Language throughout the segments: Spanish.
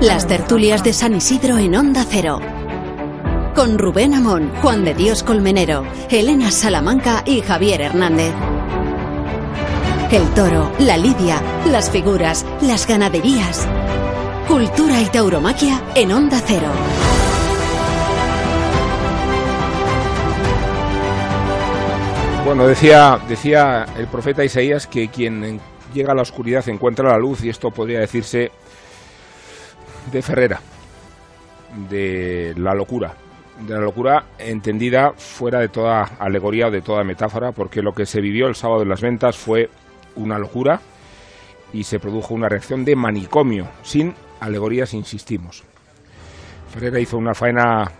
Las tertulias de San Isidro en Onda Cero. Con Rubén Amón, Juan de Dios Colmenero, Elena Salamanca y Javier Hernández. El toro, la lidia, las figuras, las ganaderías. Cultura y tauromaquia en Onda Cero. Bueno, decía, decía el profeta Isaías que quien llega a la oscuridad encuentra la luz y esto podría decirse de Ferrera, de la locura, de la locura entendida fuera de toda alegoría o de toda metáfora, porque lo que se vivió el sábado en las ventas fue una locura y se produjo una reacción de manicomio, sin alegorías, insistimos. Ferrera hizo una faena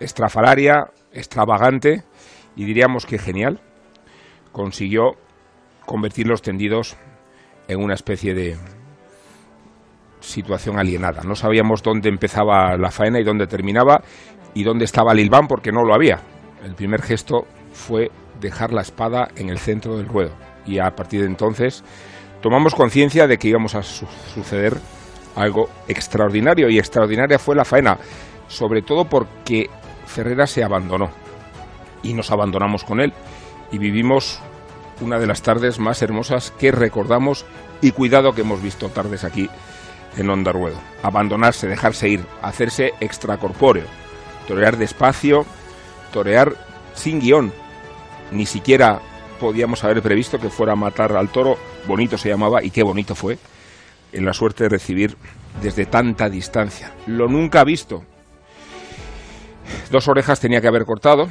estrafalaria, extravagante y diríamos que genial. Consiguió convertir los tendidos en una especie de situación alienada. No sabíamos dónde empezaba la faena y dónde terminaba y dónde estaba Lilván porque no lo había. El primer gesto fue dejar la espada en el centro del ruedo y a partir de entonces tomamos conciencia de que íbamos a suceder algo extraordinario y extraordinaria fue la faena, sobre todo porque Ferrera se abandonó y nos abandonamos con él y vivimos una de las tardes más hermosas que recordamos y cuidado que hemos visto tardes aquí en Onda Ruedo. Abandonarse, dejarse ir, hacerse extracorpóreo, torear despacio, torear sin guion. Ni siquiera podíamos haber previsto que fuera a matar al toro, bonito se llamaba y qué bonito fue, en la suerte de recibir desde tanta distancia. Lo nunca visto. Dos orejas tenía que haber cortado,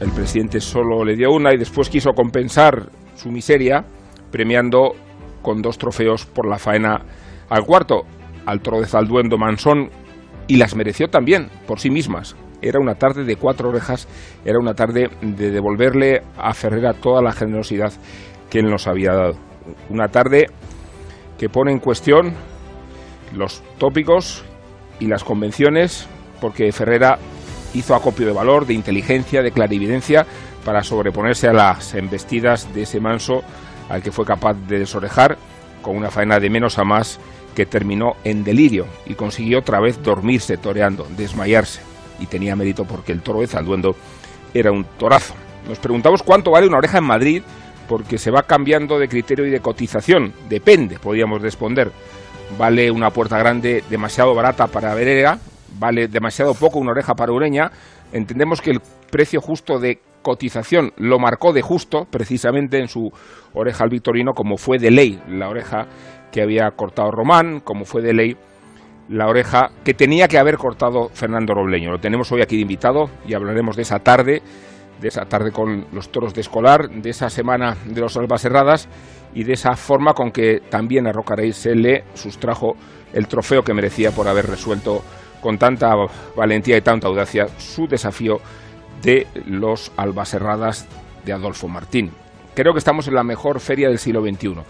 el presidente solo le dio una y después quiso compensar su miseria premiando con dos trofeos por la faena al cuarto, al toro de Zalduendo Mansón, y las mereció también por sí mismas. Era una tarde de cuatro orejas, era una tarde de devolverle a Ferrera toda la generosidad que él nos había dado. Una tarde que pone en cuestión los tópicos y las convenciones, porque Ferrera hizo acopio de valor, de inteligencia, de clarividencia para sobreponerse a las embestidas de ese manso al que fue capaz de desorejar con una faena de menos a más que terminó en delirio y consiguió otra vez dormirse toreando, desmayarse. Y tenía mérito porque el toro de Zalduendo era un torazo. Nos preguntamos cuánto vale una oreja en Madrid porque se va cambiando de criterio y de cotización. Depende, podríamos responder. Vale una puerta grande demasiado barata para Verega, vale demasiado poco una oreja para Ureña. Entendemos que el precio justo de cotización lo marcó de justo, precisamente en su oreja al Victorino, como fue de ley la oreja que había cortado Román, como fue de ley la oreja que tenía que haber cortado Fernando Robleño. Lo tenemos hoy aquí de invitado y hablaremos de esa tarde, de esa tarde con los toros de escolar, de esa semana de los Albaserradas y de esa forma con que también a Rocarey se le sustrajo el trofeo que merecía por haber resuelto con tanta valentía y tanta audacia su desafío de los albaserradas de Adolfo Martín. Creo que estamos en la mejor feria del siglo XXI.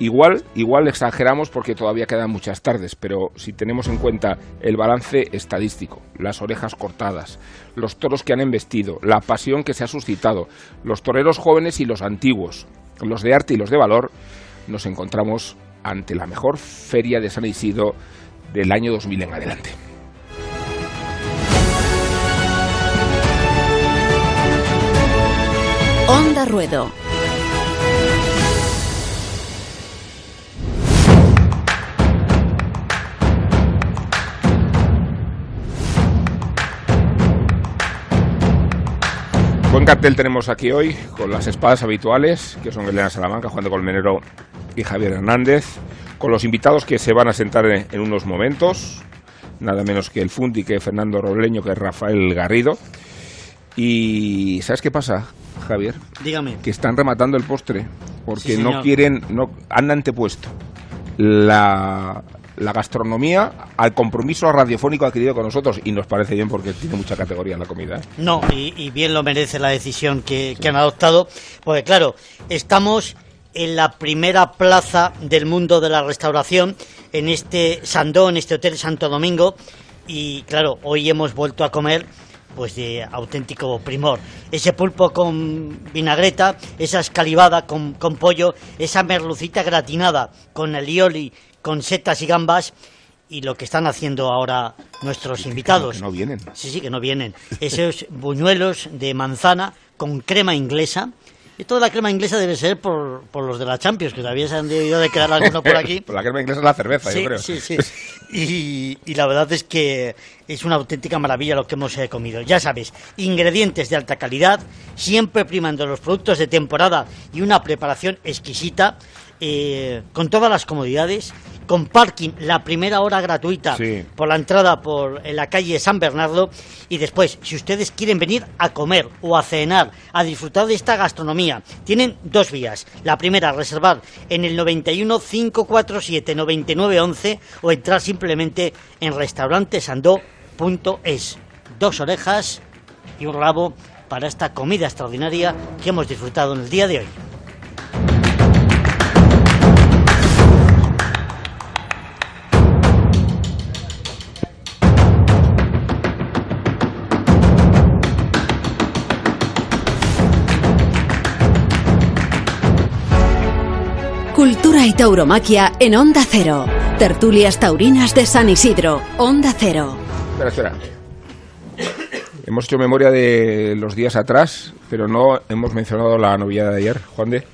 Igual, igual exageramos porque todavía quedan muchas tardes, pero si tenemos en cuenta el balance estadístico, las orejas cortadas, los toros que han embestido, la pasión que se ha suscitado, los toreros jóvenes y los antiguos, los de arte y los de valor, nos encontramos ante la mejor feria de San Isidro del año 2000 en adelante. Onda Ruedo. Buen cartel tenemos aquí hoy con las espadas habituales, que son Elena Salamanca, Juan de Colmenero y Javier Hernández, con los invitados que se van a sentar en, unos momentos, nada menos que el Fundi, que Fernando Robleño, que Rafael Garrido. Y ¿sabes qué pasa, Javier? Dígame. Que están rematando el postre porque no quieren, no han antepuesto la, la gastronomía al compromiso radiofónico adquirido con nosotros y nos parece bien porque tiene mucha categoría en la comida. ¿eh? No, y, bien lo merece la decisión que, que han adoptado, porque claro, estamos en la primera plaza del mundo de la restauración, en este Sandón, en este Hotel Santo Domingo, y claro, hoy hemos vuelto a comer pues de auténtico primor. Ese pulpo con vinagreta, esa escalivada con, pollo, esa merlucita gratinada con alioli, con setas y gambas y lo que están haciendo ahora nuestros invitados. Que no vienen. Sí, sí, que no vienen. Esos buñuelos de manzana con crema inglesa. Y toda la crema inglesa debe ser por, por los de la Champions, que todavía se han debido de quedar alguno por aquí. la crema inglesa es la cerveza, sí, yo creo. Sí, sí. Y, y, la verdad es que es una auténtica maravilla lo que hemos eh, comido. Ya sabes, ingredientes de alta calidad, siempre primando los productos de temporada y una preparación exquisita, eh, con todas las comodidades con parking la primera hora gratuita por la entrada por en la calle San Bernardo. Y después si ustedes quieren venir a comer o a cenar a disfrutar de esta gastronomía tienen dos vías. La primera reservar en el 91 547 9911 o entrar simplemente en restaurantesandó.es dos orejas y un rabo para esta comida extraordinaria que hemos disfrutado en el día de hoy. Tauromaquia en Onda Cero. Tertulias taurinas de San Isidro. Onda Cero. Espera, espera. Hemos hecho memoria de los días atrás, pero no hemos mencionado la novedad de ayer. Juan de,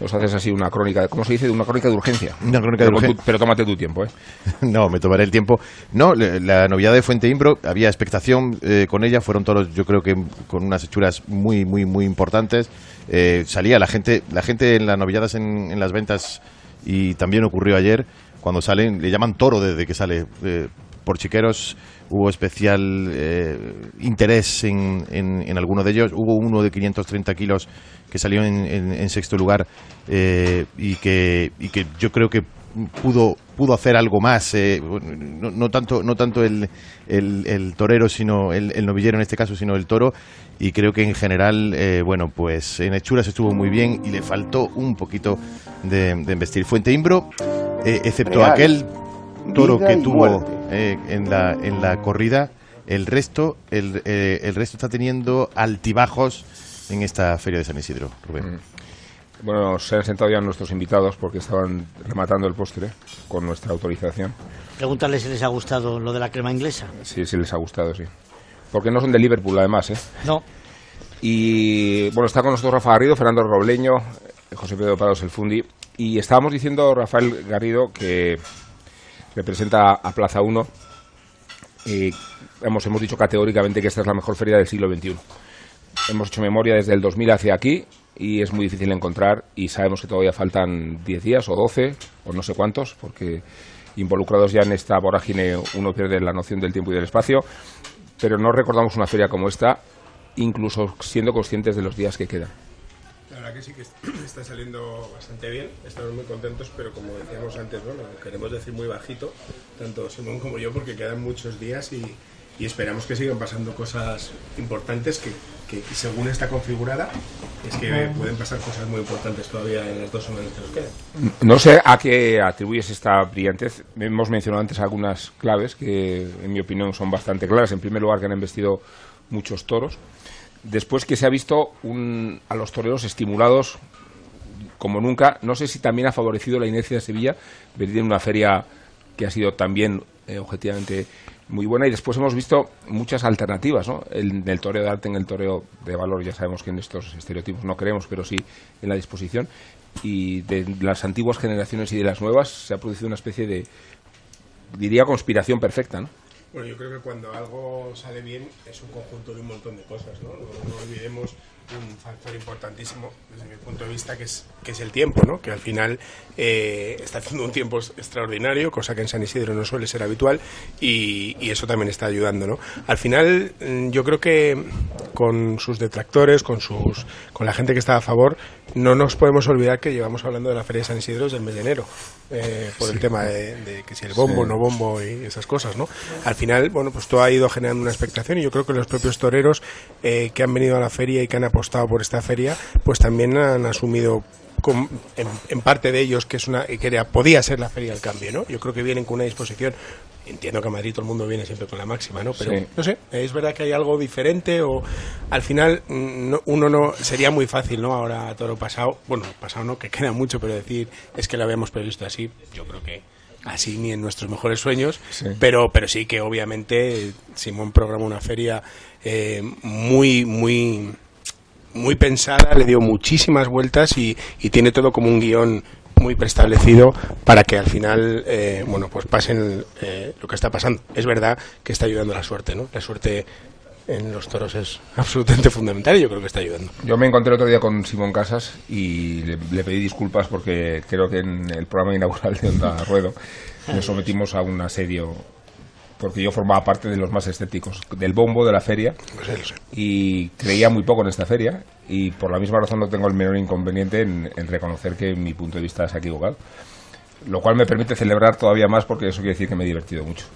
nos haces así una crónica, ¿cómo se dice? Una crónica de urgencia. Una crónica de Pero, urgencia. pero tómate tu tiempo, ¿eh? No, me tomaré el tiempo. No, la novedad de Fuente Imbro, había expectación eh, con ella, fueron todos, yo creo que con unas hechuras muy, muy, muy importantes. Eh, salía la gente, la gente en las novilladas en, en las ventas y también ocurrió ayer, cuando salen, le llaman toro desde que sale. eh, por chiqueros hubo especial eh, interés en, en, en alguno de ellos. Hubo uno de 530 kilos que salió en, en- sexto lugar eh, y, que, y que yo creo que pudo pudo hacer algo más eh, bueno, no, no tanto no tanto el, el, el torero sino el, el novillero en este caso sino el toro. Y creo que en general eh, bueno pues en hechuras estuvo muy bien y le faltó un poquito de, de embestir. Fuente Imbro eh, excepto Real. aquel toro Vida que tuvo eh, en la en la corrida el resto el, eh, el resto está teniendo altibajos en esta feria de San Isidro Rubén Bueno, se han sentado ya nuestros invitados porque estaban rematando el postre con nuestra autorización. Pregúntale si les ha gustado lo de la crema inglesa. Sí, sí les ha gustado, sí. Porque no son de Liverpool, además, ¿eh? No. Y bueno, está con nosotros Rafa Garrido, Fernando Robleño, eh, José Pedro Parados el Fundi. Y estábamos diciendo, Rafael Garrido, que representa a Plaza 1. Y hemos, hemos dicho categóricamente que esta es la mejor feria del siglo XXI. Hemos hecho memoria desde el 2000 hacia aquí y es muy difícil encontrar y sabemos que todavía faltan 10 días o 12 o no sé cuántos porque involucrados ya en esta vorágine uno pierde la noción del tiempo y del espacio pero no recordamos una feria como esta incluso siendo conscientes de los días que quedan. La verdad que sí que está saliendo bastante bien, estamos muy contentos, pero como decíamos antes, ¿no? lo queremos decir muy bajito, tanto Simón como yo, porque quedan muchos días y, y esperamos que sigan pasando cosas importantes que, que según está configurada, es que pueden pasar cosas muy importantes todavía en las dos semanas que nos quedan. No sé a qué atribuyes esta brillantez. Hemos mencionado antes algunas claves que, en mi opinión, son bastante claras. En primer lugar, que han investido muchos toros. Después que se ha visto un- a los toreros estimulados como nunca. No sé si también ha favorecido la inercia de Sevilla, venir en una feria que ha sido también eh, objetivamente muy buena. Y después hemos visto muchas alternativas, ¿no? En el toreo de arte, en el toreo de valor, ya sabemos que en estos estereotipos no creemos, pero sí en la disposición. Y de las antiguas generaciones y de las nuevas se ha producido una especie de, diría, conspiración perfecta, ¿no? Bueno, yo creo que cuando algo sale bien es un conjunto de un montón de cosas. No, no olvidemos un factor importantísimo desde mi punto de vista que es, que es el tiempo, ¿no? Que al final eh, está haciendo un tiempo extraordinario, cosa que en San Isidro no suele ser habitual y, y eso también está ayudando, ¿no? Al final mm, yo creo que con sus detractores, con sus con la gente que está a favor, no nos podemos olvidar que llevamos hablando de la Feria de San Isidro desde el mes de enero, eh, por el tema de, de que si el bombo, no bombo y esas cosas, ¿no? Al final, bueno, pues todo ha ido generando una expectación y yo creo que los propios toreros eh, que han venido a la feria y que han apostado por esta feria, pues también han asumido con- en, en parte de ellos que es una que era- podía ser la feria del cambio, ¿no? Yo creo que vienen con una disposición. Entiendo que a Madrid todo el mundo viene siempre con la máxima, ¿no? Pero Sí. no sé, es verdad que hay algo diferente o al final mm, no- uno no sería muy fácil, ¿no? Ahora todo lo pasado, bueno, pasado no, que queda mucho, pero decir es que lo habíamos previsto así, yo creo que así ni en nuestros mejores sueños, pero, pero sí que obviamente Simón programa una feria eh, muy, muy, muy pensada, le dio muchísimas vueltas y, y tiene todo como un guion muy preestablecido para que al final, eh, bueno, pues pasen eh, lo que está pasando. Es verdad que está ayudando la suerte, ¿no? La suerte en los toros es absolutamente fundamental y yo creo que está ayudando. Yo me encontré otro día con Simón Casas y le, le pedí disculpas porque creo que en el programa inaugural de Onda Ruedo nos sometimos a un asedio porque yo formaba parte de los más escépticos del bombo de la feria y creía muy poco en esta feria y por la misma razón no tengo el menor inconveniente en, en reconocer que mi punto de vista se ha equivocado lo cual me permite celebrar todavía más porque eso quiere decir que me he divertido mucho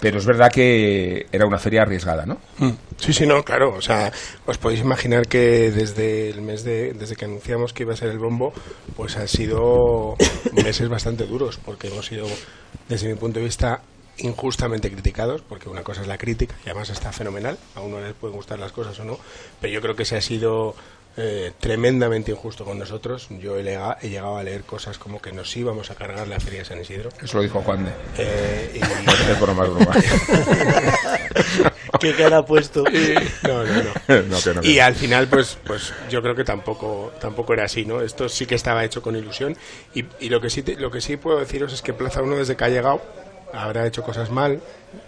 pero es verdad que era una feria arriesgada, ¿no? Mm. Sí, sí, no, claro. O sea, os podéis imaginar que desde el mes de, desde que anunciamos que iba a ser el bombo, pues han sido meses bastante duros, porque hemos sido, desde mi punto de vista, injustamente criticados, porque una cosa es la crítica, y además está fenomenal, a uno les pueden gustar las cosas o no, pero yo creo que se ha sido eh, tremendamente injusto con nosotros. Yo he, lega- he llegado a leer cosas como que nos íbamos a cargar la feria de San Isidro. Eso lo dijo Juan de. Eh, y- es broma. ¿Qué cara ha puesto? No, no, no. No, que no, que Y no. al final, pues, pues yo creo que tampoco, tampoco era así, ¿no? Esto sí que estaba hecho con ilusión. Y, y lo que sí, te- lo que sí puedo deciros es que Plaza 1 desde que ha llegado habrá hecho cosas mal,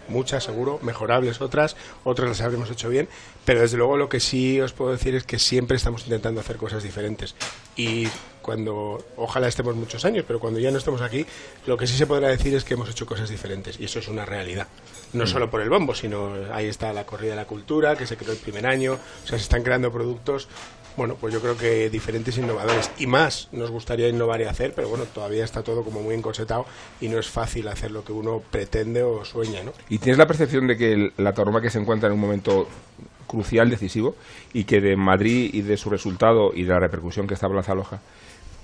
muchas seguro, mejorables otras, otras las habremos hecho bien, pero desde luego lo que sí os puedo decir es que siempre estamos intentando hacer cosas diferentes. Y cuando, ojalá estemos muchos años, pero cuando ya no estemos aquí, lo que sí se podrá decir es que hemos hecho cosas diferentes y eso es una realidad. No solo por el bombo, sino ahí está la corrida de la cultura, que se creó el primer año, o sea, se están creando productos, bueno, pues yo creo que diferentes innovadores. Y más nos gustaría innovar y hacer, pero bueno, todavía está todo como muy encorsetado y no es fácil hacer lo que uno pretende o sueña, ¿no? ¿Y tienes la percepción de que el- la tauromaquia se encuentra en un momento crucial, decisivo, y que de Madrid y de su resultado y de la repercusión que está Plaza Loja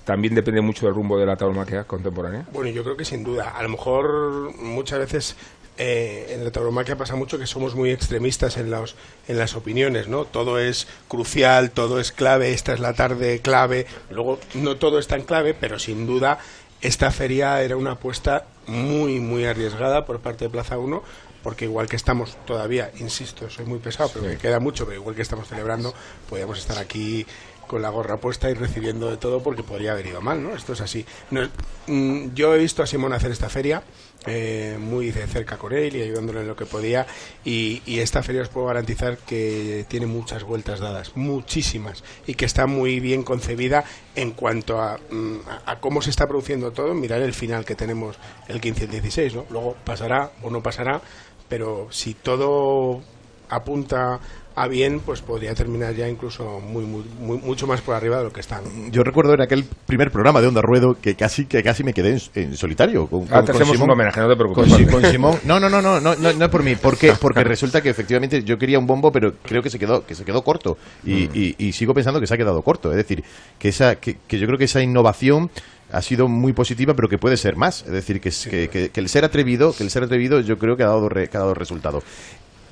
también depende mucho del rumbo de la tauromaquia contemporánea? Bueno, yo creo que sin duda. A lo mejor muchas veces eh, en la tauromaquia pasa mucho que somos muy extremistas en, los, en las opiniones, ¿no? Todo es crucial, todo es clave, esta es la tarde clave. Luego, no todo es tan clave, pero sin duda esta feria era una apuesta muy, muy arriesgada por parte de Plaza 1 porque igual que estamos todavía, insisto, soy muy pesado, pero me queda mucho, pero igual que estamos celebrando, podríamos estar aquí con la gorra puesta y recibiendo de todo porque podría haber ido mal, ¿no? Esto es así. No mm, yo he visto a Simón hacer esta feria eh, muy de cerca con él y ayudándole en lo que podía y, esta feria os puedo garantizar que tiene muchas vueltas dadas, muchísimas y que está muy bien concebida en cuanto a, mm, a cómo se está produciendo todo. Mirar el final que tenemos el 15 y el 16, ¿no? Luego pasará o no pasará, pero si todo apunta a bien, pues podría terminar ya incluso muy, muy, muy- mucho más por arriba de lo que está. ¿no? Yo recuerdo en aquel primer programa de Onda Ruedo que casi que casi me quedé en, en solitario. Con, Ah, con- te con hacemos Simón. un homenaje, no te preocupes. Con, con Simón. No, no, no, no, no, no, no por mí. Porque, porque resulta que efectivamente yo quería un bombo, pero creo que se quedó, que se quedó corto. Y, y- y sigo pensando que se ha quedado corto. Es decir, que esa, que, que yo creo que esa innovación ha sido muy positiva, pero que puede ser más. Es decir, que, que, que- que el ser atrevido, que el ser atrevido, yo creo que ha dado, re- que ha dado resultado.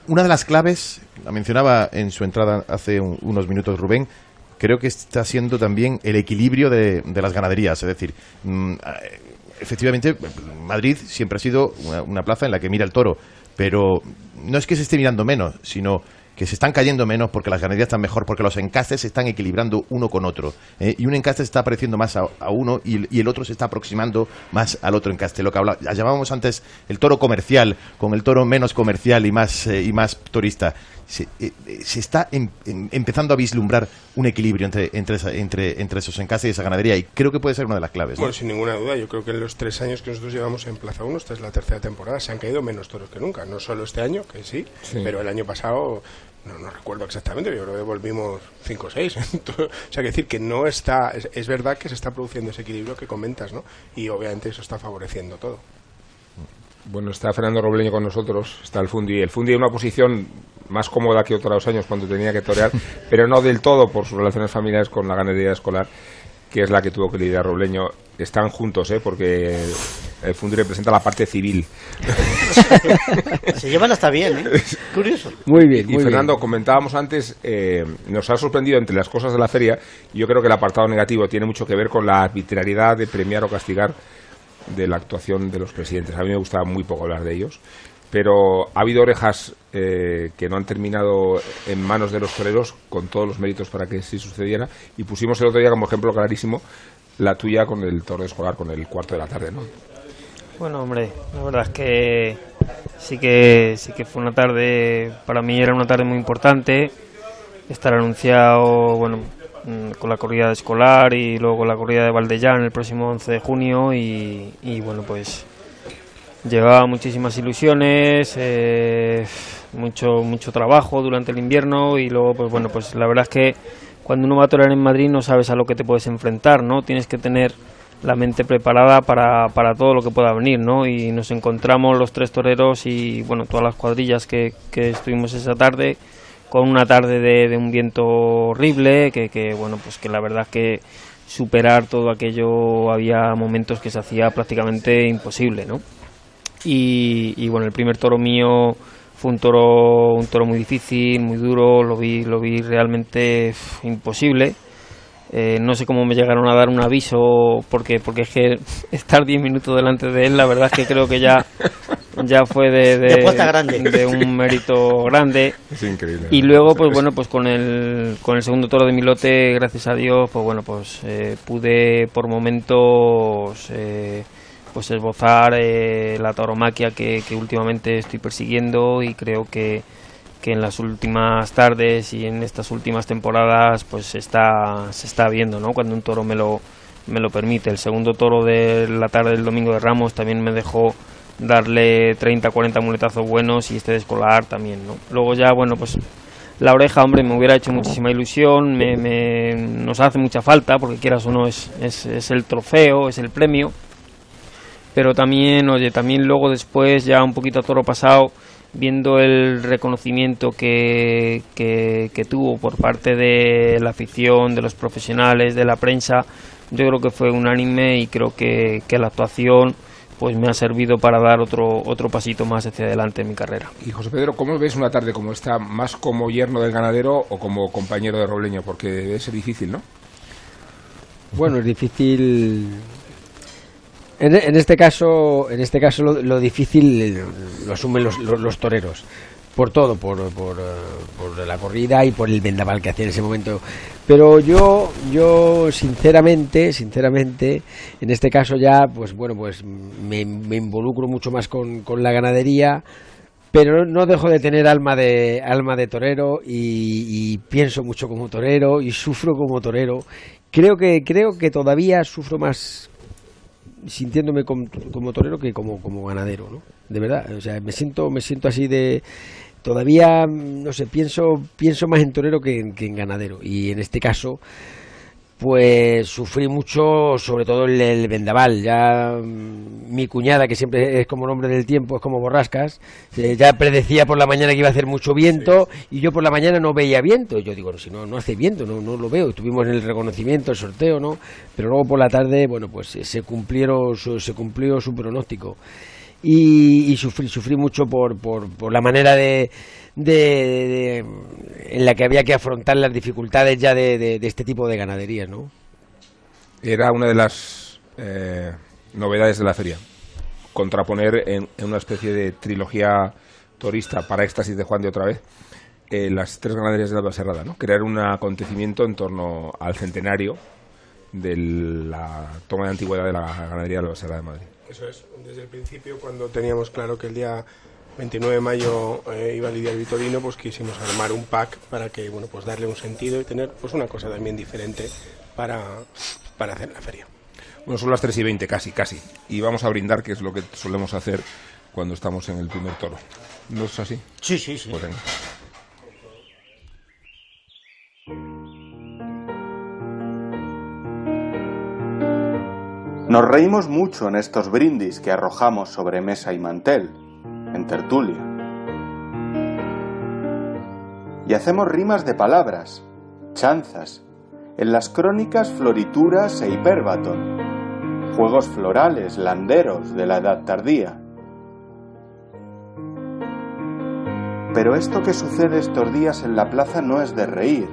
Una de las claves, la mencionaba en su entrada hace un- unos minutos Rubén, creo que está siendo también el equilibrio de, las ganaderías. Es decir, mm, eh, efectivamente, Madrid siempre ha sido una plaza en la que mira el toro, pero no es que se esté mirando menos, sino que se están cayendo menos porque las ganaderías están mejor, porque los encastes se están equilibrando uno con otro. ¿eh? Y un encaste se está pareciendo más a, uno y, el- otro se está aproximando más al otro encaste. Lo que habla, llamábamos antes el toro comercial, con el toro menos comercial y más, eh, y más turista. Se, eh, eh, se está em- em- empezando a vislumbrar un equilibrio entre, entre, esa- entre, entre esos encastes y esa ganadería y creo que puede ser una de las claves. ¿no? Bueno, sin ninguna duda, yo creo que en los tres años que nosotros llevamos en Plaza 1, esta es la tercera temporada, se han caído menos toros que nunca. No solo este año, que sí, Sí. pero el año pasado, no, no recuerdo exactamente, pero yo creo que volvimos 5 o 6. o sea, que decir que no está, es, es verdad que se está produciendo ese equilibrio que comentas, ¿no? Y obviamente eso está favoreciendo todo. Bueno, está Fernando Robleño con nosotros, está el Fundi. El Fundi en una posición más cómoda que otros años cuando tenía que torear, pero no del todo por sus relaciones familiares con la ganadería escolar, que es la que tuvo que lidiar Robleño. Están juntos, ¿eh? porque el Fundi representa la parte civil. Se llevan hasta bien, ¿eh? Curioso. Muy bien, Y muy Fernando, bien. comentábamos antes, eh, nos ha sorprendido entre las cosas de la feria, y yo creo que el apartado negativo tiene mucho que ver con la arbitrariedad de premiar o castigar de la actuación de los presidentes. A mí me gustaba muy poco hablar de ellos, pero ha habido orejas eh, que no han terminado en manos de los toreros con todos los méritos para que sí sucediera y pusimos el otro día como ejemplo clarísimo la tuya con el toro de escolar con el cuarto de la tarde, ¿no? Bueno, hombre, la verdad es que sí que sí que fue una tarde para mí era una tarde muy importante estar anunciado, bueno, con la corrida de escolar y luego con la corrida de Valdellán el próximo 11 de junio y, y bueno, pues llevaba muchísimas ilusiones, eh, mucho mucho trabajo durante el invierno y luego pues bueno, pues la verdad es que cuando uno va a torear en Madrid no sabes a lo que te puedes enfrentar, ¿no? Tienes que tener la mente preparada para, para todo lo que pueda venir, ¿no? Y nos encontramos los tres toreros y, bueno, todas las cuadrillas que, que estuvimos esa tarde, con una tarde de, de un viento horrible, que, que, bueno, pues que la verdad que superar todo aquello había momentos que se hacía prácticamente imposible, ¿no? Y, y bueno, el primer toro mío fue un toro, un toro muy difícil, muy duro, lo vi, lo vi realmente imposible. Eh, no sé cómo me llegaron a dar un aviso porque porque es que estar 10 minutos delante de él, la verdad es que creo que ya ya fue de, de, De puesta grande. de un mérito grande. Es increíble. Y luego, pues bueno, pues con el, con el segundo toro de mi lote, gracias a Dios, pues bueno, pues eh, pude por momentos eh, pues esbozar eh, la tauromaquia que, que últimamente estoy persiguiendo y creo que, que en las últimas tardes y en estas últimas temporadas pues está, se está viendo, ¿no? Cuando un toro me lo, me lo permite. El segundo toro de la tarde del domingo de Ramos también me dejó darle 30, 40 muletazos buenos y este de escolar también, ¿no? Luego ya, bueno, pues la oreja, hombre, me hubiera hecho muchísima ilusión, me, me- nos hace mucha falta, porque quieras o no, es, es, es el trofeo, es el premio. Pero también, oye, también luego después, ya un poquito a toro pasado, viendo el reconocimiento que, que, que tuvo por parte de la afición, de los profesionales, de la prensa, yo creo que fue unánime y creo que, que la actuación pues me ha servido para dar otro, otro pasito más hacia adelante en mi carrera. Y José Pedro, ¿cómo ves una tarde como esta, más como yerno del ganadero o como compañero de Robleño? Porque debe ser difícil, ¿no? Bueno, es difícil. En, este caso, en este caso lo, lo difícil lo asumen los, los- toreros. Por todo, eh, por la corrida y por el vendaval que hacía en ese momento. Pero yo, yo sinceramente, sinceramente, en este caso ya, pues bueno, pues me, involucro mucho más con, con la ganadería, pero no dejo de tener alma de alma de torero y, y pienso mucho como torero y sufro como torero. Creo que creo que todavía sufro más sintiéndome com- como, torero que como, como ganadero, ¿no? De verdad, o sea, me siento me siento así de todavía mm, no sé, pienso pienso más en torero que en, que en ganadero y en este caso pues sufrí mucho, sobre todo el, el vendaval. Ya mm, mi cuñada, que siempre es como nombre del tiempo, es como borrascas, eh, ya predecía por la mañana que iba a hacer mucho viento y yo por la mañana no veía viento. Yo digo, si no, no hace viento, no, no lo veo. Estuvimos en el reconocimiento, el sorteo, ¿no? Pero luego por la tarde, bueno, pues eh, se cumplieron, su- se cumplió su pronóstico y, y sufrí, sufrí mucho por, por, por la manera de, de- de- en la que había que afrontar las dificultades ya de, de- de este tipo de ganadería, ¿no? Era una de las eh, novedades de la feria. Contraponer en, en una especie de trilogía torista para éxtasis de Juan de otra vez eh, las tres ganaderías de la Serrada, ¿no? Crear un acontecimiento en torno al centenario de la toma de antigüedad de la ganadería de la Serrada de Madrid. Eso es, desde el principio cuando teníamos claro que el día 29 de mayo eh, iba a lidiar Vitorino, pues quisimos armar un pack para que, bueno, pues darle un sentido y tener pues una cosa también diferente para, para hacer la feria. Bueno, son las 3 y 20 casi, casi. Y vamos a brindar, que es lo que solemos hacer cuando estamos en el primer toro. ¿No es así? Sí, sí, sí. Pues venga. Nos reímos mucho en estos brindis que arrojamos sobre mesa y mantel, en tertulia. Y hacemos rimas de palabras, chanzas, en las crónicas florituras e hiperbatón, juegos florales, landeros de la edad tardía. Pero esto que sucede estos días en la plaza no es de reír.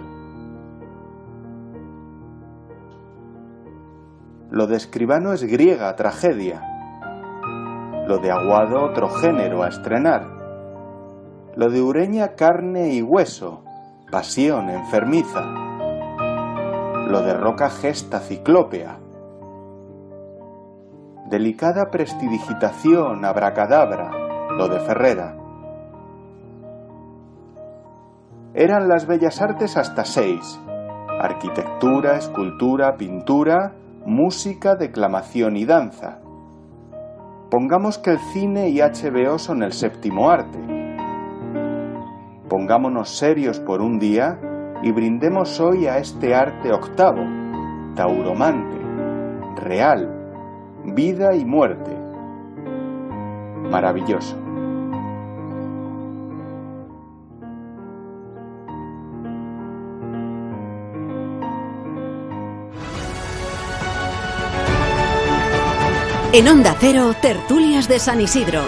Lo de escribano es griega tragedia. Lo de Aguado otro género a estrenar, lo de Ureña carne y hueso, pasión enfermiza, lo de Roca gesta ciclópea, delicada prestidigitación abracadabra, lo de Ferrera. Eran las bellas artes hasta seis, arquitectura, escultura, pintura, música, declamación y danza. Pongamos que el cine y HBO son el séptimo arte. Pongámonos serios por un día y brindemos hoy a este arte octavo, tauromante, real, vida y muerte. Maravilloso. En Onda Cero, tertulias de San Isidro.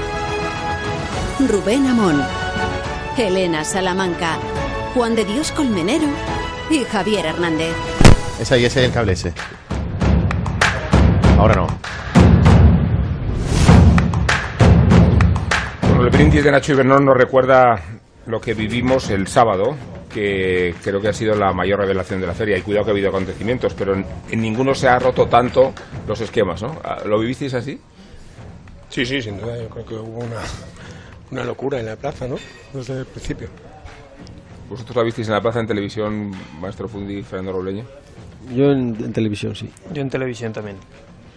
Rubén Amón, Elena Salamanca, Juan de Dios Colmenero y Javier Hernández. Es ahí, ese es el cable ese. Ahora no. Bueno, el brindis de Nacho Ibernón nos recuerda lo que vivimos el sábado, que creo que ha sido la mayor revelación de la feria. Y cuidado que ha habido acontecimientos, pero en, en ninguno se ha roto tanto los esquemas, ¿no? Ah, ¿Lo vivisteis así? Sí, sí, sin duda. Yo creo que hubo una, una locura en la plaza, ¿no? Desde el principio. ¿Vosotros la visteis en la plaza en televisión, Maestro Fundi y Fernando Robleño? Yo en, en televisión, sí. Yo en televisión también.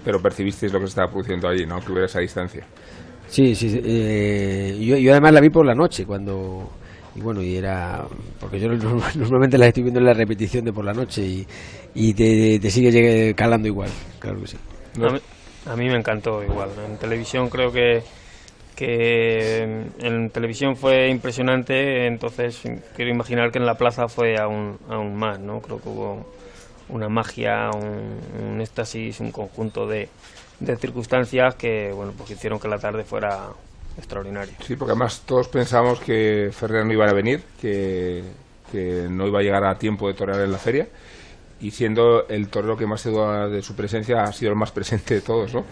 Pero percibisteis lo que se estaba produciendo allí, ¿no? Que hubiera esa distancia. Sí, sí. sí, eh, yo, yo además la vi por la noche, cuando... Y bueno, y era... Porque yo no- normalmente la estoy viendo en la repetición de por la noche y, y te, te sigue calando igual, claro que sí. A, mí, a mí me encantó igual. En televisión creo que, que en televisión fue impresionante, entonces quiero imaginar que en la plaza fue aún, aún más, ¿no? Creo que hubo una magia, un, un éxtasis, un conjunto de, de circunstancias que, bueno, pues hicieron que la tarde fuera extraordinaria. Sí, porque además todos pensábamos que Ferrer no iba a venir, que, que no iba a llegar a tiempo de torear en la feria. Y siendo el torero que más se duda de su presencia, ha sido el más presente de todos, ¿no?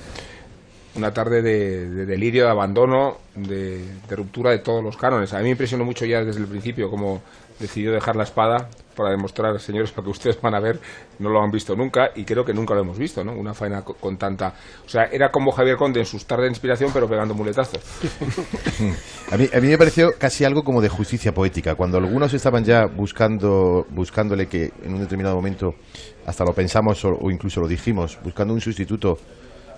Una tarde de, de delirio, de abandono, de, ruptura de todos los cánones. A mí me impresionó mucho ya desde el principio cómo decidió dejar la espada para demostrar, señores, lo que ustedes van a ver, no lo han visto nunca y creo que nunca lo hemos visto, ¿no? Una faena co- con tanta... O sea, era como Javier Conde en sus tardes de inspiración, pero pegando muletazos. A mí, a mí me pareció casi algo como de justicia poética. Cuando algunos estaban ya buscando, buscándole que en un determinado momento, hasta lo pensamos o incluso lo dijimos, buscando un sustituto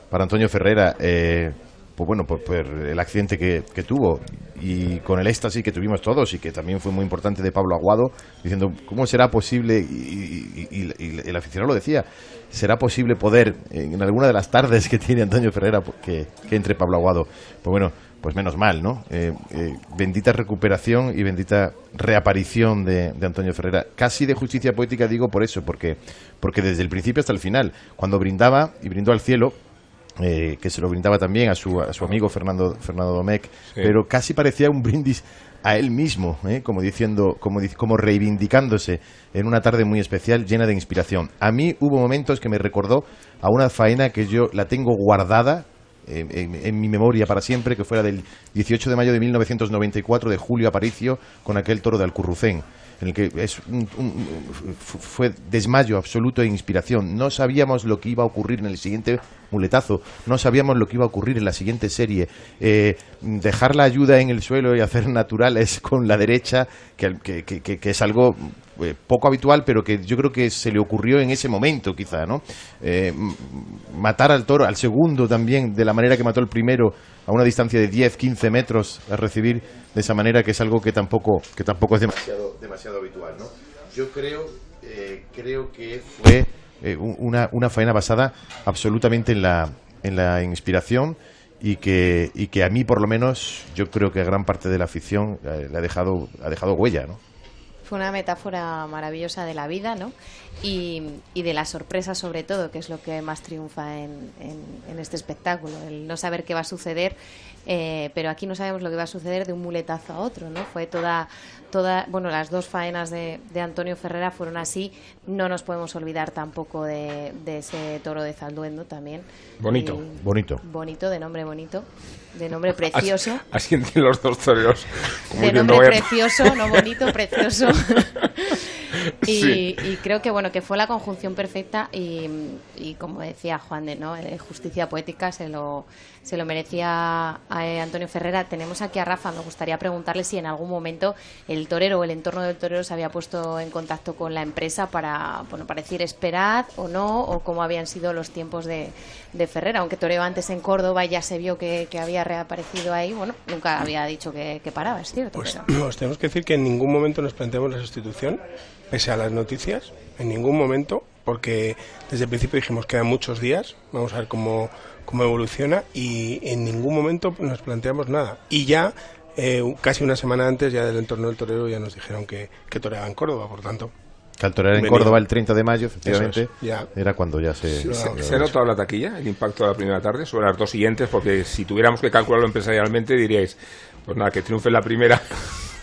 para Antonio Ferrera, eh, pues bueno, por, el accidente que, tuvo y con el éxtasis que tuvimos todos y que también fue muy importante de Pablo Aguado, diciendo, ¿cómo será posible? Y, el aficionado lo decía, ¿será posible poder, en alguna de las tardes que tiene Antonio Ferrera, que, que entre Pablo Aguado? Pues bueno, pues menos mal, ¿no? Eh, eh, bendita recuperación y bendita reaparición de, de Antonio Ferrera. Casi de justicia poética digo por eso, porque, porque desde el principio hasta el final, cuando brindaba y brindó al cielo, eh, que se lo brindaba también a su, a su amigo Fernando, Fernando Domecq, pero casi parecía un brindis a él mismo, ¿eh? como diciendo, como, como reivindicándose en una tarde muy especial llena de inspiración. A mí hubo momentos que me recordó a una faena que yo la tengo guardada en, en mi memoria para siempre, que fuera del 18 de mayo de 1994 de Julio Aparicio con aquel toro de Alcurrucén en el que es un- un- fu- fue desmayo absoluto e inspiración. No sabíamos lo que iba a ocurrir en el siguiente muletazo, no sabíamos lo que iba a ocurrir en la siguiente serie. Eh, dejar la ayuda en el suelo y hacer naturales con la derecha, que- que es algo eh, poco habitual, pero que yo creo que se le ocurrió en ese momento, quizá, ¿no? Eh, matar al toro, al segundo también, de la manera que mató el primero, a una distancia de 10, 15 metros, a recibir de esa manera, que es algo que tampoco, que tampoco es demasiado, demasiado habitual, ¿no? Yo creo, eh, creo que fue eh, un- una, una faena basada absolutamente en la, en la inspiración y que, y que a mí, por lo menos, yo creo que a gran parte de la afición eh, le ha dejado, ha dejado huella, ¿no? Fue una metáfora maravillosa de la vida, ¿no? Y, y de la sorpresa, sobre todo, que es lo que más triunfa en, en- en este espectáculo. El no saber qué va a suceder eh, pero aquí no sabemos lo que va a suceder de un muletazo a otro, ¿no? Fue toda, toda bueno, las dos faenas de, de Antonio Ferrera fueron así. No nos podemos olvidar tampoco de, de ese toro de Zalduendo también. Bonito. Y- Bonito. Bonito, de nombre bonito, de nombre precioso. Así entienden los dos toreros. De nombre "Vaya- precioso, no bonito, precioso. y, Sí. y creo que bueno que fue la conjunción perfecta y, y como decía Juan de no Eh, justicia poética se lo se lo merecía a eh, Antonio Ferrera tenemos aquí a Rafa me gustaría preguntarle si en algún momento el torero o el entorno del torero se había puesto en contacto con la empresa para bueno para decir esperad o no o cómo habían sido los tiempos de, de Ferrera aunque toreó antes en Córdoba y ya se vio que, que había reaparecido ahí bueno nunca había dicho que, que paraba es cierto Pues pero- os tenemos que decir que en ningún momento nos planteamos la sustitución, pese a las noticias, en ningún momento, porque desde el principio dijimos quedan muchos días, vamos a ver cómo, cómo evoluciona y en ningún momento nos planteamos nada. Y ya, eh, casi una semana antes, ya del entorno del torero, ya nos dijeron que, que toreaba en Córdoba, por tanto. Que al en. Córdoba el 30 de mayo, efectivamente, es, era cuando ya se... ¿Se, se- se nota la taquilla, el impacto de la primera tarde sobre las dos siguientes? Porque si tuviéramos que calcularlo empresarialmente diríais, pues nada, que triunfe la primera.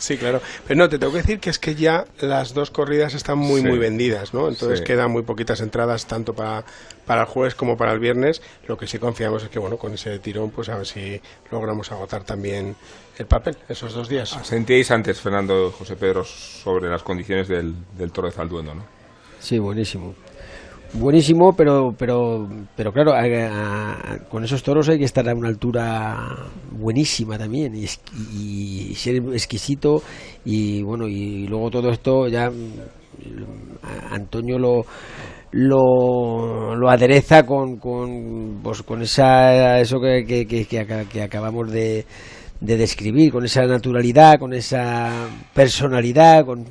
Sí, claro. Pero no, te tengo que decir que es que ya las dos corridas están muy, Sí. muy vendidas, ¿no? Entonces Sí. quedan muy poquitas entradas tanto para, para el jueves como para el viernes. Lo que sí confiamos es que, bueno, con ese tirón, pues a ver si logramos agotar también el papel esos dos días. Sentíais antes, Fernando José Pedro, sobre las condiciones del, del toro de Zalduendo, ¿no? Sí, buenísimo. Buenísimo, pero pero pero claro, con esos toros hay que estar a una altura buenísima también y, es- y ser exquisito y bueno y luego todo esto ya mm, Antonio lo lo, lo adereza con, con, pues, con esa eso que, que, que- que acabamos de, de describir, con esa naturalidad, con esa personalidad, con,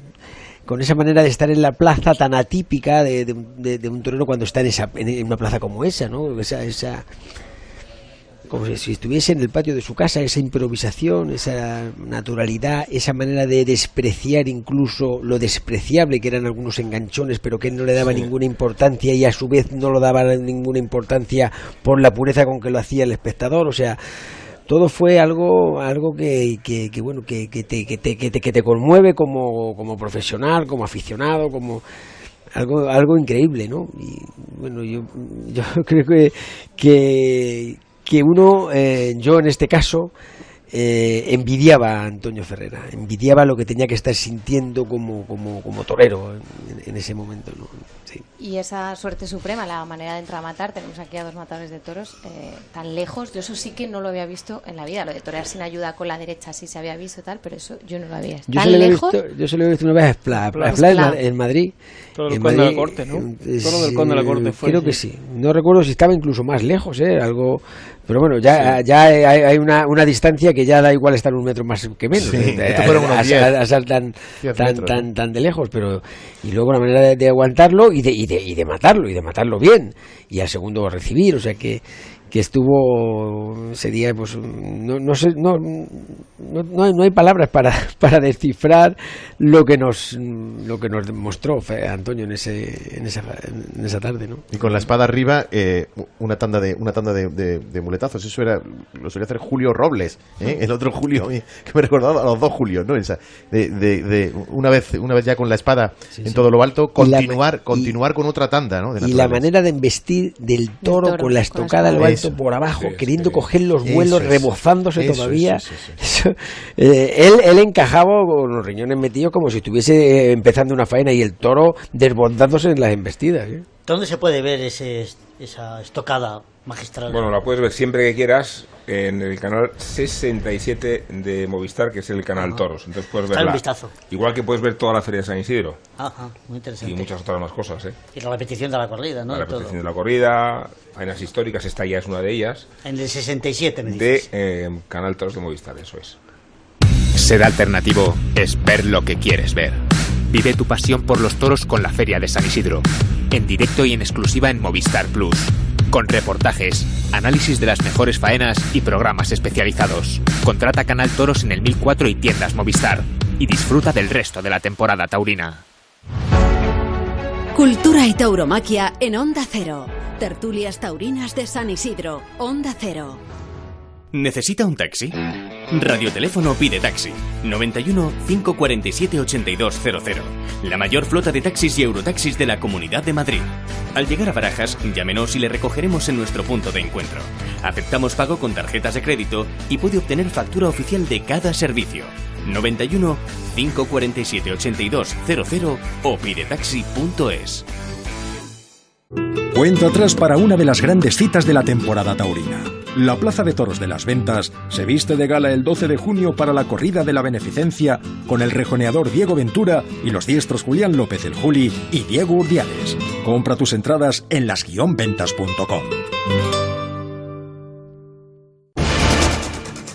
con esa manera de estar en la plaza tan atípica de, de, de- de un torero cuando está en, esa, en, una plaza como esa, ¿no? Esa, esa, como si, estuviese en el patio de su casa, esa improvisación, esa naturalidad, esa manera de despreciar incluso lo despreciable que eran algunos enganchones, pero que él no le daba ninguna importancia y a su vez no lo daba ninguna importancia por la pureza con que lo hacía el espectador, o sea, todo fue algo algo que, que, bueno que, que te, que, te, que, te, que te conmueve como, como profesional como aficionado como algo algo increíble no y bueno yo yo creo que que, que uno eh, yo en este caso eh, envidiaba a Antonio Ferrera envidiaba lo que tenía que estar sintiendo como como, como torero en, en ese momento ¿no? Sí. Y esa suerte suprema, la manera de entrar a matar, tenemos aquí a dos matadores de toros eh, tan lejos, yo eso sí que no lo había visto en la vida, lo de torear sin ayuda con la derecha sí se había visto tal, pero eso yo no lo había visto. Yo ¿Tan se, lo he lejos? visto, yo se lo he visto una vez a Espla. Espla en, Madrid. Todo el En conde de la Madrid, corte, ¿no? eh, Todo del conde de la corte fue, Creo que sí. No recuerdo si estaba incluso más lejos, ¿eh? Algo... Pero bueno, ya, ya hay, hay una, una distancia que ya da igual estar un metro más que menos. Sí, ¿eh? a, 10. a- tan, 10 tan, tan, tan de lejos, pero... Y luego la manera de, de aguantarlo y de, y, de, y de matarlo, y de matarlo bien. Y al segundo recibir, o sea que que estuvo ese día pues no, no sé no, no, no hay, no hay palabras para, para descifrar lo que nos lo que nos mostró Antonio en ese en esa, en esa tarde no Y con la espada arriba, eh, una tanda de una tanda de, de- de muletazos. Eso era lo solía hacer Julio Robles, ¿eh? el otro Julio, eh, que me recordaba a los dos Julios, ¿no? Esa, de, de- de una vez una vez ya con la espada Sí, en sí. todo lo alto, Y la- continuar y- continuar con otra tanda, ¿no? De y la manera de embestir del toro, toro, con la con la por abajo Sí, queriendo sí. coger los vuelos rebozándose Eso, todavía eso, eso, eso. Eso, eh, él, él encajaba con los riñones metidos como si estuviese eh, empezando una faena y el toro desbordándose en las embestidas ¿eh? ¿Dónde se puede ver ese, esa estocada magistral? Bueno, la puedes ver siempre que quieras en el canal 67 de Movistar, que es el canal Toros. Entonces puedes un verla. vistazo. Igual que puedes ver toda la Feria de San Isidro Ajá, muy y interesante. muchas otras más cosas, ¿eh? Y la repetición de la corrida, ¿no? la Y todo. repetición de la corrida, faenas históricas, esta ya es una de ellas, En el 67, me de dices. eh, Canal Toros de Movistar, eso es. Ser alternativo es ver lo que quieres ver. Vive tu pasión por los toros con la Feria de San Isidro, en directo y en exclusiva en Movistar Plus, con reportajes, análisis de las mejores faenas y programas especializados. Contrata Canal Toros en el 1004 y tiendas Movistar y disfruta del resto de la temporada taurina. Cultura y tauromaquia en Onda Cero. Tertulias taurinas de San Isidro. Onda Cero. ¿Necesita un taxi? Radioteléfono pide taxi. 91 547 8200. La mayor flota de taxis y eurotaxis de la Comunidad de Madrid. Al llegar a Barajas, llámenos y le recogeremos en nuestro punto de encuentro. Aceptamos pago con tarjetas de crédito y puede obtener factura oficial de cada servicio. 91 547 8200 o pidetaxi.es. Cuenta atrás para una de las grandes citas de la temporada taurina. La Plaza de Toros de las Ventas se viste de gala el 12 de junio para la corrida de la beneficencia con el rejoneador Diego Ventura y los diestros Julián López el Juli y Diego Urdiales. Compra tus entradas en las-ventas.com.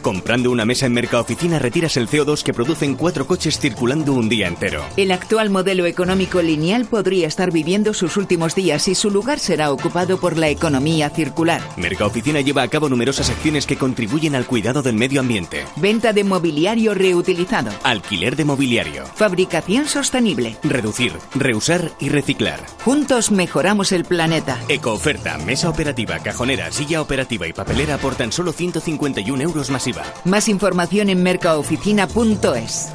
Comprando una mesa en Mercaoficina retiras el CO2 que producen cuatro coches circulando un día entero. El actual modelo económico lineal podría estar viviendo sus últimos días y su lugar será ocupado por la economía circular. Mercaoficina lleva a cabo numerosas acciones que contribuyen al cuidado del medio ambiente. Venta de mobiliario reutilizado. Alquiler de mobiliario. Fabricación sostenible. Reducir, reusar y reciclar. Juntos mejoramos el planeta. Ecooferta, mesa operativa, cajonera, silla operativa y papelera por tan solo 151 euros masiva. Más información en mercaoficina.es.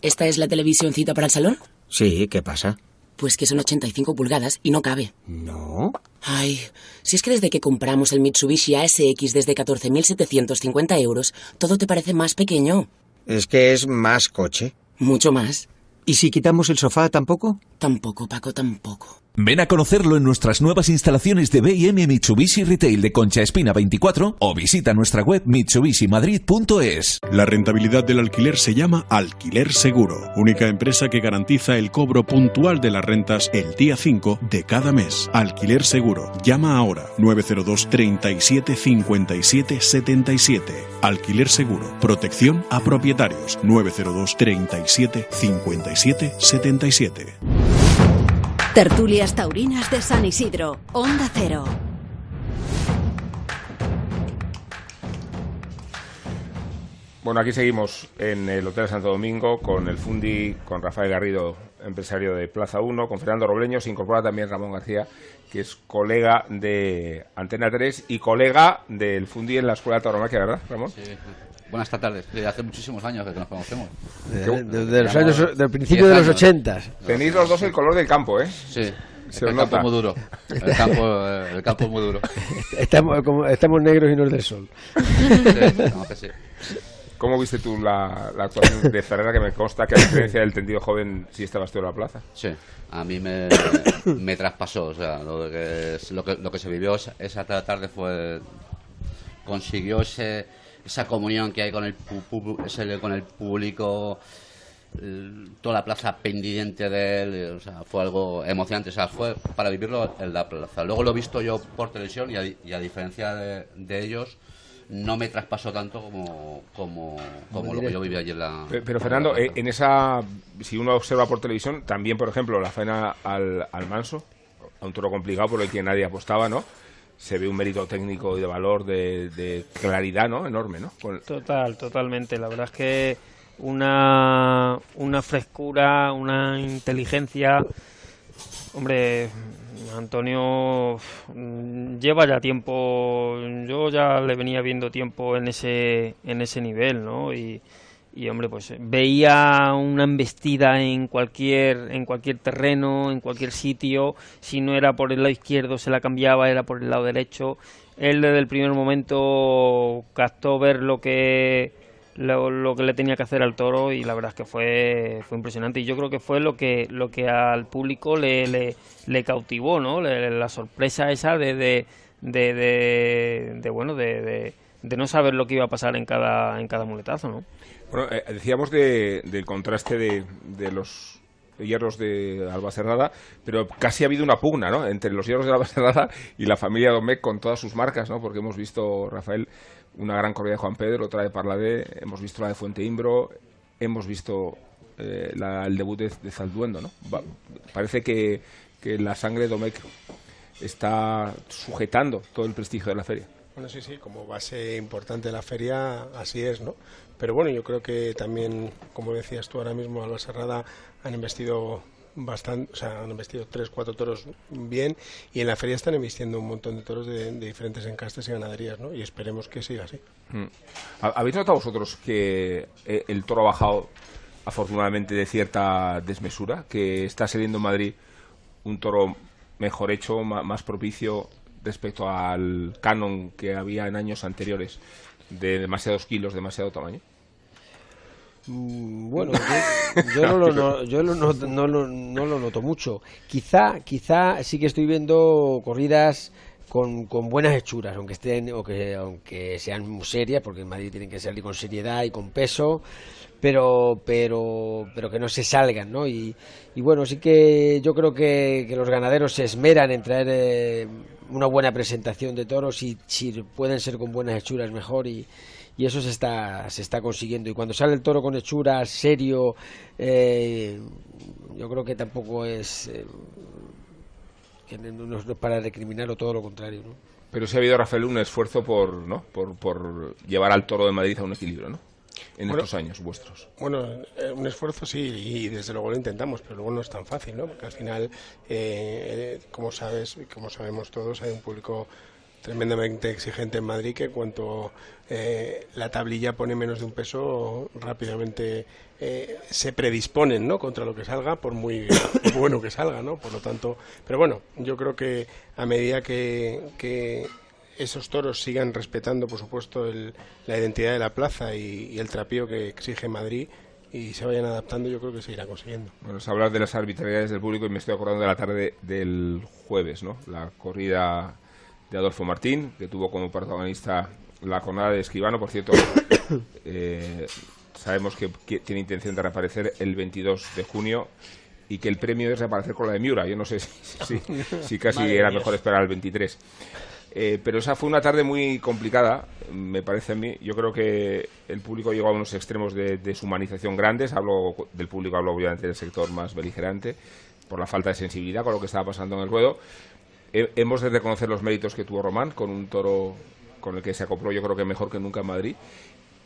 ¿Esta es la televisioncita para el salón? Sí, ¿qué pasa? Pues que son 85 pulgadas y no cabe. No. Ay, si es que desde que compramos el Mitsubishi ASX desde 14.750 euros, todo te parece más pequeño. Es que es más coche. Mucho más. ¿Y si quitamos el sofá tampoco? Tampoco, Paco, tampoco. Ven a conocerlo en nuestras nuevas instalaciones de B&M Mitsubishi Retail de Concha Espina 24 o visita nuestra web mitsubishimadrid.es. La rentabilidad del alquiler se llama Alquiler Seguro, única empresa que garantiza el cobro puntual de las rentas el día 5 de cada mes. Alquiler Seguro. Llama ahora 902 37 57 77. Alquiler Seguro. Protección a propietarios 902 37 57 77. Tertulias Taurinas de San Isidro, Onda Cero. Bueno, aquí seguimos en el Hotel Santo Domingo con el Fundi, con Rafael Garrido, empresario de Plaza 1, con Fernando Robleño, se incorpora también Ramón García, que es colega de Antena 3 y colega del Fundi en la Escuela de Tauromaquia, ¿verdad, Ramón? Sí. Buenas tardes. Desde hace muchísimos años que nos conocemos. De, de- de los años, del principio de los 80. Tenéis los dos el color del campo, ¿eh? Sí. Se el campo muy duro. El campo, eh, el campo es muy duro. Estamos, como- estamos negros y no es del sol. Sí, no, que sí. ¿Cómo viste tú la, la actuación de Ferrera, que me consta que a diferencia del tendido joven sí estabas tú en la plaza? Sí, a mí me, me traspasó, o sea, lo, de que, lo, que, lo que se vivió esa, esa tarde fue... consiguió ese, esa comunión que hay con el, con el público, toda la plaza pendiente de él, o sea, fue algo emocionante, o sea, fue para vivirlo en la plaza. Luego lo he visto yo por televisión y a, y a diferencia de, de ellos, no me traspasó tanto como, como, como lo que yo viví allí en la... Pe- Pero Fernando, eh, en esa, si uno observa por televisión, también, por ejemplo, la faena al, al manso, a un toro complicado por el que nadie apostaba, ¿no? Se ve un mérito técnico y de valor, de, de claridad, ¿no? Enorme, ¿no? Con- Total, totalmente. La verdad es que una, una frescura, una inteligencia. Hombre, Antonio mm, lleva ya tiempo, yo ya le venía viendo tiempo en ese, en ese nivel, ¿no? Y, y hombre, pues veía una embestida en cualquier, en cualquier terreno, en cualquier sitio. Si no era por el lado izquierdo, se la cambiaba, era por el lado derecho. Él desde el primer momento captó ver lo que lo, que le tenía que hacer al toro y la verdad es que fue, fue impresionante y yo creo que fue lo que lo que al público le, cautivó no Le- la sorpresa esa de de, de, de- bueno de, de no saber lo que iba a pasar en cada en cada muletazo no Bueno, eh, decíamos de- del contraste de, los hierros de Albacerrada, pero casi ha habido una pugna, ¿no? Entre los hierros de Albacerrada y la familia Domecq con todas sus marcas, ¿no? Porque hemos visto, Rafael, una gran corrida de Juan Pedro, otra de Parladé, hemos visto la de Fuente Imbro, hemos visto eh, la- el debut de, de Zalduendo, ¿no? Va- parece que, que la sangre de Domecq está sujetando todo el prestigio de la feria. Bueno, sí, sí, como base importante de la feria, así es, ¿no? Pero bueno, yo creo que también, como decías tú ahora mismo, Alba Serrada han investido bastante, o sea, han investido tres, cuatro toros bien y en la feria están invirtiendo un montón de toros de, diferentes encastes y ganaderías, ¿no? Y esperemos que siga así. Mm. ¿Ha- ¿Habéis notado vosotros que eh, el toro ha bajado afortunadamente de cierta desmesura? Que está saliendo en Madrid un toro mejor hecho, más propicio respecto al canon que había en años anteriores de demasiados kilos, demasiado tamaño. Mm, Bueno, yo, no, lo, no- yo no, no lo noto mucho. Quizá, quizá sí que estoy viendo corridas con, con buenas hechuras, aunque estén, o que, aunque sean muy serias, porque en Madrid tienen que salir con seriedad y con peso, pero, pero, pero que no se salgan, ¿no? Y, y bueno, sí que yo creo que, que los ganaderos se esmeran en traer eh, una buena presentación de toros y si pueden ser con buenas hechuras mejor y, y eso se está se está consiguiendo y cuando sale el toro con hechuras serio eh, yo creo que tampoco es eh, que no es para recriminar o todo lo contrario ¿no? Pero sí ha habido, Rafael, un esfuerzo por, ¿no? por, por llevar al toro de Madrid a un equilibrio, ¿no? En Bueno, estos años vuestros. Bueno, eh, un esfuerzo sí, y desde luego lo intentamos, pero luego no es tan fácil, ¿no? Porque al final, eh, como sabes como sabemos todos, hay un público tremendamente exigente en Madrid que cuanto eh, la tablilla pone menos de un peso, rápidamente eh, se predisponen, ¿no? Contra lo que salga, por muy bueno que salga, ¿no? Por lo tanto, pero bueno, yo creo que a medida que, que esos toros sigan respetando, por supuesto, el- la identidad de la plaza y, y el trapío que exige Madrid y se vayan adaptando, yo creo que se irá consiguiendo. Bueno, es hablar de las arbitrariedades del público y me estoy acordando de la tarde del jueves, ¿no? La corrida de Adolfo Martín, que tuvo como protagonista la jornada de Escribano. Por cierto, eh, sabemos que, que tiene intención de reaparecer el 22 de junio y que el premio es reaparecer con la de Miura. Yo no sé si, si- si casi Madre era mejor esperar al 23. Eh, pero esa fue una tarde muy complicada, me parece a mí. Yo creo que el público llegó a unos extremos de deshumanización grandes. Hablo del público, hablo obviamente del sector más beligerante, por la falta de sensibilidad con lo que estaba pasando en el ruedo. He- hemos de reconocer los méritos que tuvo Román con un toro con el que se acopló, yo creo que mejor que nunca en Madrid.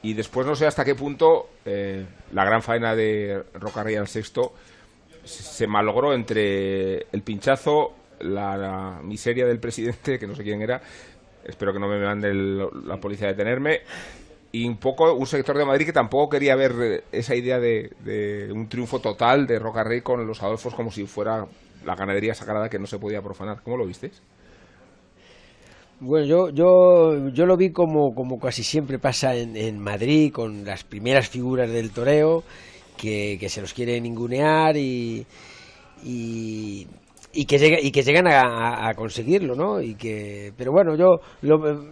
Y después no sé hasta qué punto eh, la gran faena de Rocarrey al sexto se se malogró entre el pinchazo, la, la miseria del presidente, que no sé quién era, espero que no me mande el- la policía a detenerme, y un poco un sector de Madrid que tampoco quería ver eh, esa idea de, de un triunfo total de Roca Rey con los Adolfos como si fuera la ganadería sagrada que no se podía profanar. ¿Cómo lo visteis? Bueno, yo, yo, yo lo vi como, como casi siempre pasa en, en Madrid, con las primeras figuras del toreo, que, que se los quiere ningunear y, y, y que, llega, y que llegan a, conseguirlo, ¿no? Y que, pero bueno, yo, lo-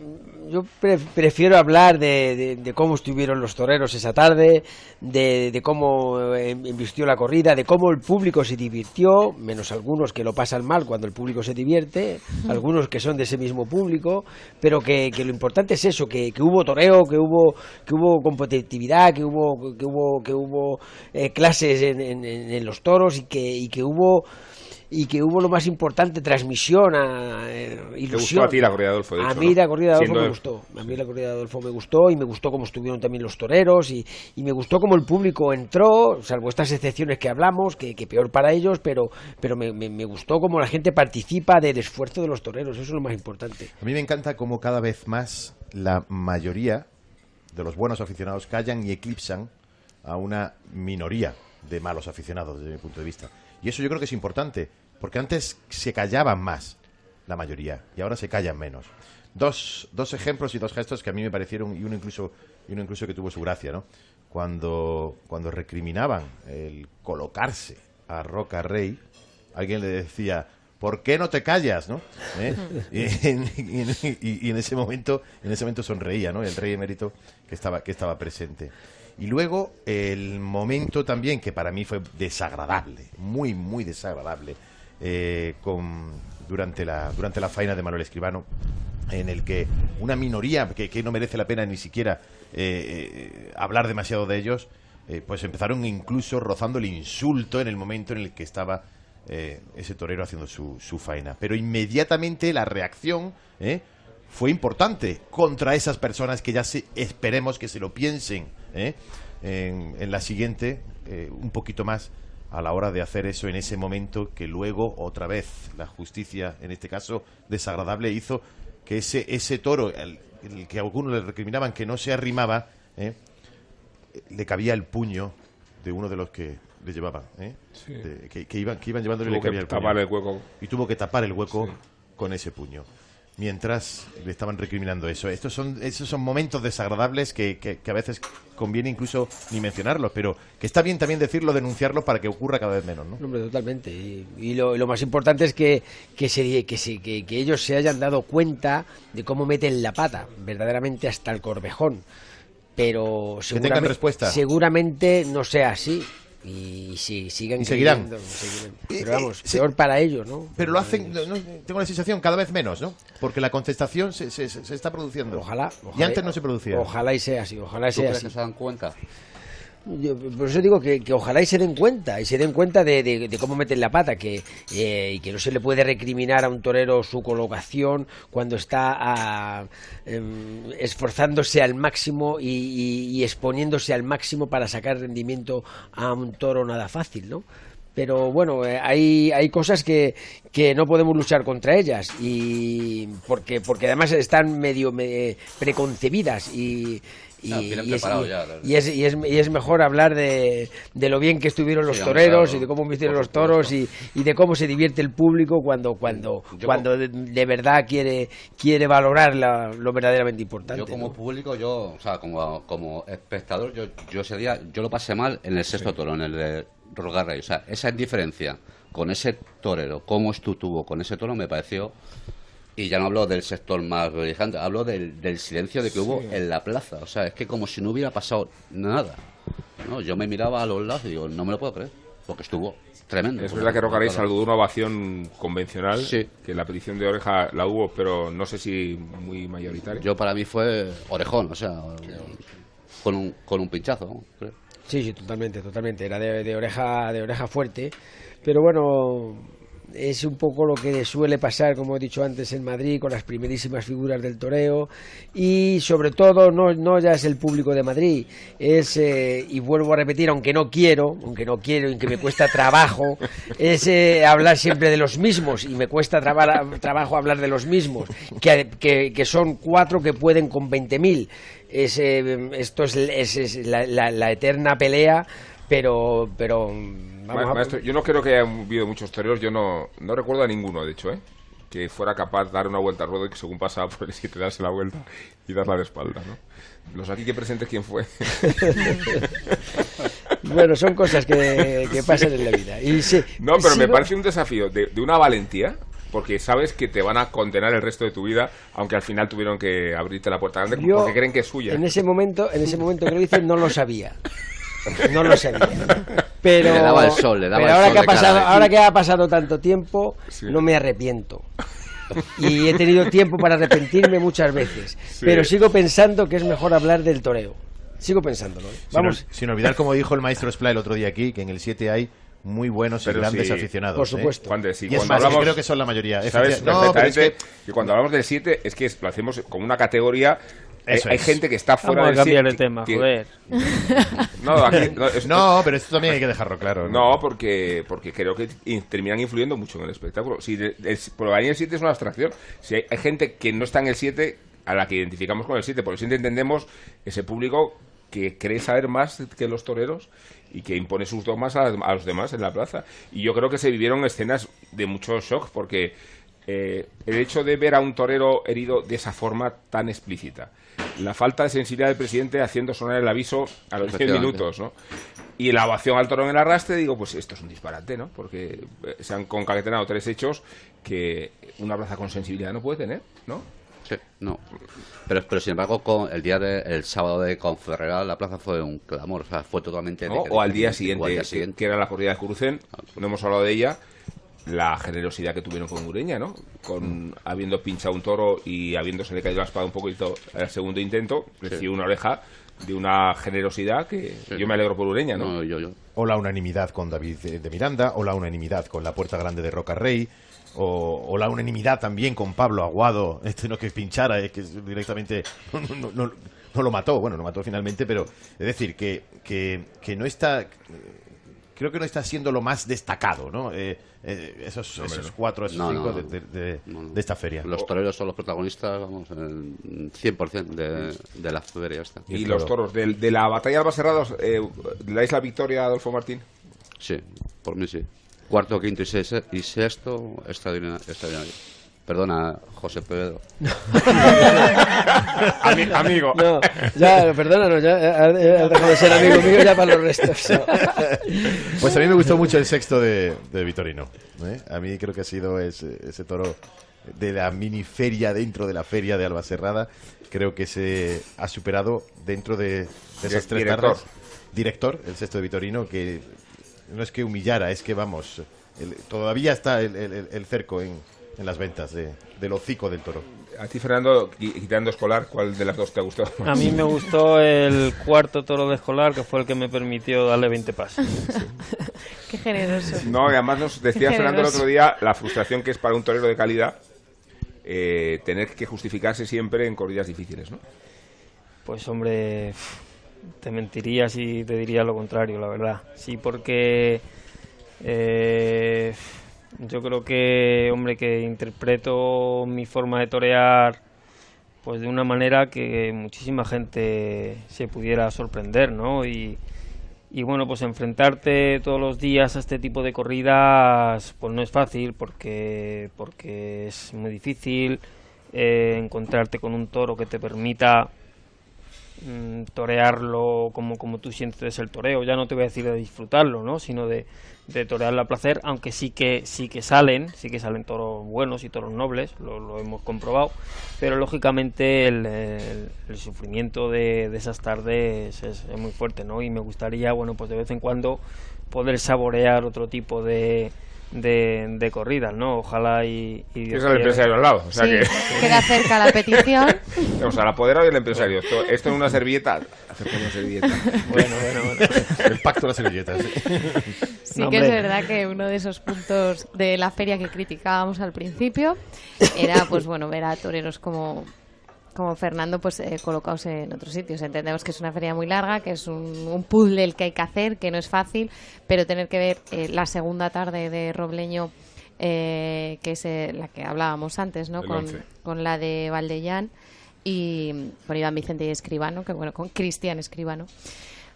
yo pre- prefiero hablar de, de- de cómo estuvieron los toreros esa tarde, de, de cómo eh, invistió la corrida, de cómo el público se divirtió, menos algunos que lo pasan mal cuando el público se divierte, algunos que son de ese mismo público, pero que, que lo importante es eso, que, que hubo toreo, que hubo, que hubo competitividad, que hubo, que hubo, que hubo eh, clases en, en- en- en los toros y que, y que hubo y que hubo lo más importante, transmisión, a, eh, ilusión. gustó a ti la corrida de Adolfo, de A hecho, mí ¿no? la corrida de Adolfo Siendo- me gustó. A mí la corrida de Adolfo me gustó y me gustó cómo estuvieron también los toreros y, y me gustó cómo el público entró, salvo estas excepciones que hablamos, que, que peor para ellos, pero, pero me, me- me gustó cómo la gente participa del esfuerzo de los toreros, eso es lo más importante. A mí me encanta cómo cada vez más la mayoría de los buenos aficionados callan y eclipsan a una minoría de malos aficionados, desde mi punto de vista. Y eso yo creo que es importante, porque antes se callaban más la mayoría y ahora se callan menos. Dos, dos ejemplos y dos gestos que a mí me parecieron, y uno incluso, y uno incluso que tuvo su gracia, ¿no? Cuando, cuando recriminaban el colocarse a Roca Rey, alguien le decía, ¿por qué no te callas, no? ¿Eh? Y, en, y en- y- y en ese momento, en ese momento sonreía, ¿no? El rey emérito que estaba, que estaba presente. Y luego el momento también que para mí fue desagradable, muy, muy desagradable, eh, con, durante, la, durante la faena de Manuel Escribano, en el que una minoría que, no merece la pena ni siquiera eh, eh, hablar demasiado de ellos, pues empezaron incluso rozando el insulto en el momento en el que estaba eh, ese torero haciendo su, su faena. Pero inmediatamente la reacción fue importante contra esas personas que ya se, esperemos que se lo piensen ¿eh? en, en la siguiente, eh, un poquito más a la hora de hacer eso en ese momento que luego otra vez la justicia, en este caso desagradable, hizo que ese, ese toro, el, el que algunos le recriminaban que no se arrimaba, ¿eh? le cabía el puño de uno de los que le llevaban, ¿eh? Sí. De- que, que iban, que iban llevándole Tuvo le cabía que el puño. tapar el hueco. Y tuvo que tapar el hueco con ese puño. Mientras le estaban recriminando eso. Estos son, esos son momentos desagradables que, que- que a veces conviene incluso ni mencionarlos, pero que está bien también decirlo, denunciarlo para que ocurra cada vez menos, ¿no? Hombre, totalmente. Y, y lo, lo más importante es que, que, se, que, se- que- que ellos se hayan dado cuenta de cómo meten la pata, verdaderamente hasta el corvejón. Pero seguramente, respuesta. seguramente no sea así. Y si siguen Y seguirán. creyendo, seguirán. Eh, Pero vamos, eh, peor para ellos, ¿no? Pero lo hacen, no- no, tengo la sensación, cada vez menos, ¿no? Porque la contestación se, se- se está produciendo. Ojalá, Y ojalá- antes no se producía. Ojalá y sea así, ojalá y ¿Tú sea crees así. que se dan cuenta? Yo, por eso digo que, ojalá y se den cuenta, y se den cuenta de, cómo meten la pata, que, eh, y que no se le puede recriminar a un torero su colocación cuando está ah, em, esforzándose al máximo y exponiéndose al máximo para sacar rendimiento a un toro nada fácil, ¿no? Pero bueno, eh, hay, hay cosas que, que no podemos luchar contra ellas y porque, porque además están medio me- preconcebidas y, y, Ah, es, y- ya. y es, y es- y es mejor hablar de, de lo bien que estuvieron los Sí, toreros claro, y de cómo vistieron los toros y, y de cómo se divierte el público cuando cuando Yo cuando de, de verdad quiere quiere valorar la- lo verdaderamente importante. Yo como ¿no? público, yo, o sea, como, como espectador, yo, yo ese día, yo lo pasé mal en el sexto toro, en el de Rogar Rey. O sea, esa indiferencia con ese torero, cómo estuvo con ese toro, me pareció... Y ya no hablo del sector más belijante, hablo del, del silencio de que hubo en la plaza. O sea, es que como si no hubiera pasado nada. ¿no? Yo me miraba a los lados y digo, no me lo puedo creer, porque estuvo tremendo. Es verdad que Rocarey saludó una ovación convencional, que la petición de oreja la hubo, pero no sé si muy mayoritaria. Yo para mí fue orejón, o sea, con un, con un pinchazo. ¿no? Creo. Sí, sí, totalmente, totalmente. Era de, de oreja de oreja fuerte, pero bueno, es un poco lo que suele pasar, como he dicho antes, en Madrid con las primerísimas figuras del toreo y sobre todo no, no ya es el público de Madrid, es, eh, y vuelvo a repetir, aunque no quiero, aunque no quiero y que me cuesta trabajo, es eh, hablar siempre de los mismos y me cuesta traba- trabajo hablar de los mismos, que, que, que son cuatro que pueden con 20.000. Es, eh, esto es, es- es la, la- la eterna pelea, pero, pero vamos Ma- a- Maestro, yo no creo que haya habido muchos toreros, yo no, no recuerdo a ninguno, de hecho, ¿eh? que fuera capaz de dar una vuelta al ruedo y que según pasaba por el sitio darse la vuelta y darla de espalda, ¿no? Los aquí que presentes, ¿quién fue? Bueno, son cosas que, que pasan en la vida. Y sí, No, pero me parece un desafío de, de una valentía, porque sabes que te van a condenar el resto de tu vida, aunque al final tuvieron que abrirte la puerta grande Yo, porque creen que es suya. En ese momento, en ese momento que lo hice, no lo sabía. No lo sabía. Pero, Le daba el sol, le daba pero el ahora sol que ha de pasado, ahora que ha pasado tanto tiempo, no me arrepiento. Y he tenido tiempo para arrepentirme muchas veces. Sí. Pero sigo pensando que es mejor hablar del toreo. Sigo pensándolo. ¿eh? Vamos. sin olvidar, como dijo el maestro Spla el otro día aquí, que en el 7 hay muy buenos y grandes sí, aficionados. Por ¿eh? supuesto. Juan de, sí, y es cuando más, hablamos- creo que son la mayoría. Sabes Efectivamente. No, pero es perfectamente que que... cuando hablamos del 7 es que lo hacemos como una categoría. Hay, Eso hay es. gente que está fuera Vamos a del cambiar el tema, que- joder. No, aquí- no, es- No, pero esto también hay que dejarlo claro. No, porque, porque creo que in- terminan influyendo mucho en el espectáculo. Si el- por ahí el 7 es una abstracción. Si hay, hay gente que no está en el 7, a la que identificamos con el 7, por el 7 entendemos ese público que cree saber más que los toreros y que impone sus dogmas a, a los demás en la plaza. Y yo creo que se vivieron escenas de mucho shock, porque eh, el hecho de ver a un torero herido de esa forma tan explícita, la falta de sensibilidad del presidente haciendo sonar el aviso a los 10 Efectivamente. minutos, ¿no? Y la ovación al toro en el arrastre, digo, pues esto es un disparate, ¿no? Porque eh, se han concatenado tres hechos que una plaza con sensibilidad no puede tener, ¿no? Sí, no. Pero, pero sin embargo, con el día de, el sábado de Conferrera, la plaza fue un clamor, o sea, fue totalmente... ¿no? de- O al día siguiente, día que- siguiente. Que, era la corrida de Curucén, no hemos hablado de ella, la generosidad que tuvieron con Ureña, ¿no? Con habiendo pinchado un toro y habiéndose caído la espada un poquito al segundo intento, recibió una oreja de una generosidad que yo me alegro por Ureña, ¿no? O la unanimidad con David eh, de Miranda, o la unanimidad con la Puerta Grande de Roca Rey, o, o la unanimidad también con Pablo Aguado, este no que pinchara, es que directamente no, no- no- no lo mató, bueno, lo mató finalmente, pero es decir, que, que, que no está... creo que no está siendo lo más destacado, ¿no? Eh, eh, esos, esos cuatro, esos No, cinco no. de, de- de- de esta feria. Los toreros son los protagonistas, vamos, el 100% de, de la feria esta. Y los toros, de, de la batalla de Albacerrados, eh, ¿le dais la victoria a Adolfo Martín? Sí, por mí sí. Cuarto, quinto y, seis- y sexto, extraordinario. Perdona, José Pedro. Ami- amigo. No, ya, perdónanos, ya ha, ha dejado de ser amigo mío ya para los restos. Pues a mí me gustó mucho el sexto de, de Vitorino. ¿eh? A mí creo que ha sido ese, ese toro de la mini feria dentro de la feria de Albacerrada. Creo que se ha superado dentro de, de esas tres director. tardes. Director, el sexto de Vitorino, que no es que humillara, es que vamos, el- todavía está el, el- el cerco en, en las ventas de- del hocico del toro. A ti, Fernando, qui- quitando escolar, ¿cuál de las dos te ha gustado más? A mí me gustó el cuarto toro de escolar, que fue el que me permitió darle 20 pasos. Qué generoso. No, y además nos decía Fernando el otro día la frustración que es para un torero de calidad eh, tener que justificarse siempre en corridas difíciles, ¿no? Pues hombre, te mentiría si te diría lo contrario, la verdad. Sí, porque eh, yo creo que, hombre, que interpreto mi forma de torear pues de una manera que muchísima gente se pudiera sorprender, ¿no? Y, y bueno, pues enfrentarte todos los días a este tipo de corridas, pues no es fácil porque, porque es muy difícil eh, encontrarte con un toro que te permita mm, torearlo como, como tú sientes el toreo. Ya no te voy a decir de disfrutarlo, ¿no? Sino de, de torearlo a placer, aunque sí que, sí que salen, sí que salen toros buenos y toros nobles, lo, hemos comprobado, pero lógicamente el sufrimiento de, de esas tardes es, es muy fuerte, ¿no? Y me gustaría, bueno, pues de vez en cuando poder saborear otro tipo de, de, de corridas, ¿no? Ojalá y... y Dios Tienes al quiera. empresario al lado, o sea Sí, que... queda cerca la petición. O sea, el apoderado y el empresario. Esto, esto en una servilleta. Una servilleta. Bueno, bueno, bueno. El pacto de las servilletas. Sí No, que es verdad que uno de esos puntos de la feria que criticábamos al principio era, pues bueno, ver a toreros como como Fernando, pues eh, colocados en otros sitios. Entendemos que es una feria muy larga, que es un, un puzzle el que hay que hacer, que no es fácil, pero tener que ver eh, la segunda tarde de Robleño, eh, que es eh, la que hablábamos antes, ¿no? Con, la de Valdellán y con Iván Vicente y Escribano, que bueno, con Cristian Escribano,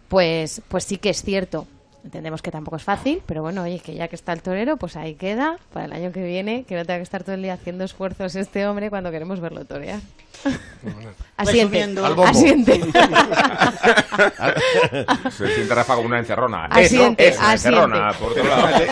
pues, pues sí que es cierto. Entendemos que tampoco es fácil, pero bueno, oye, que ya que está el torero, pues ahí queda para el año que viene, que no tenga que estar todo el día haciendo esfuerzos este hombre cuando queremos verlo torear. Asiente, bombo. asiente. Se siente Rafa como una encerrona. Asiente, es una asiente. encerrona, por otro lado.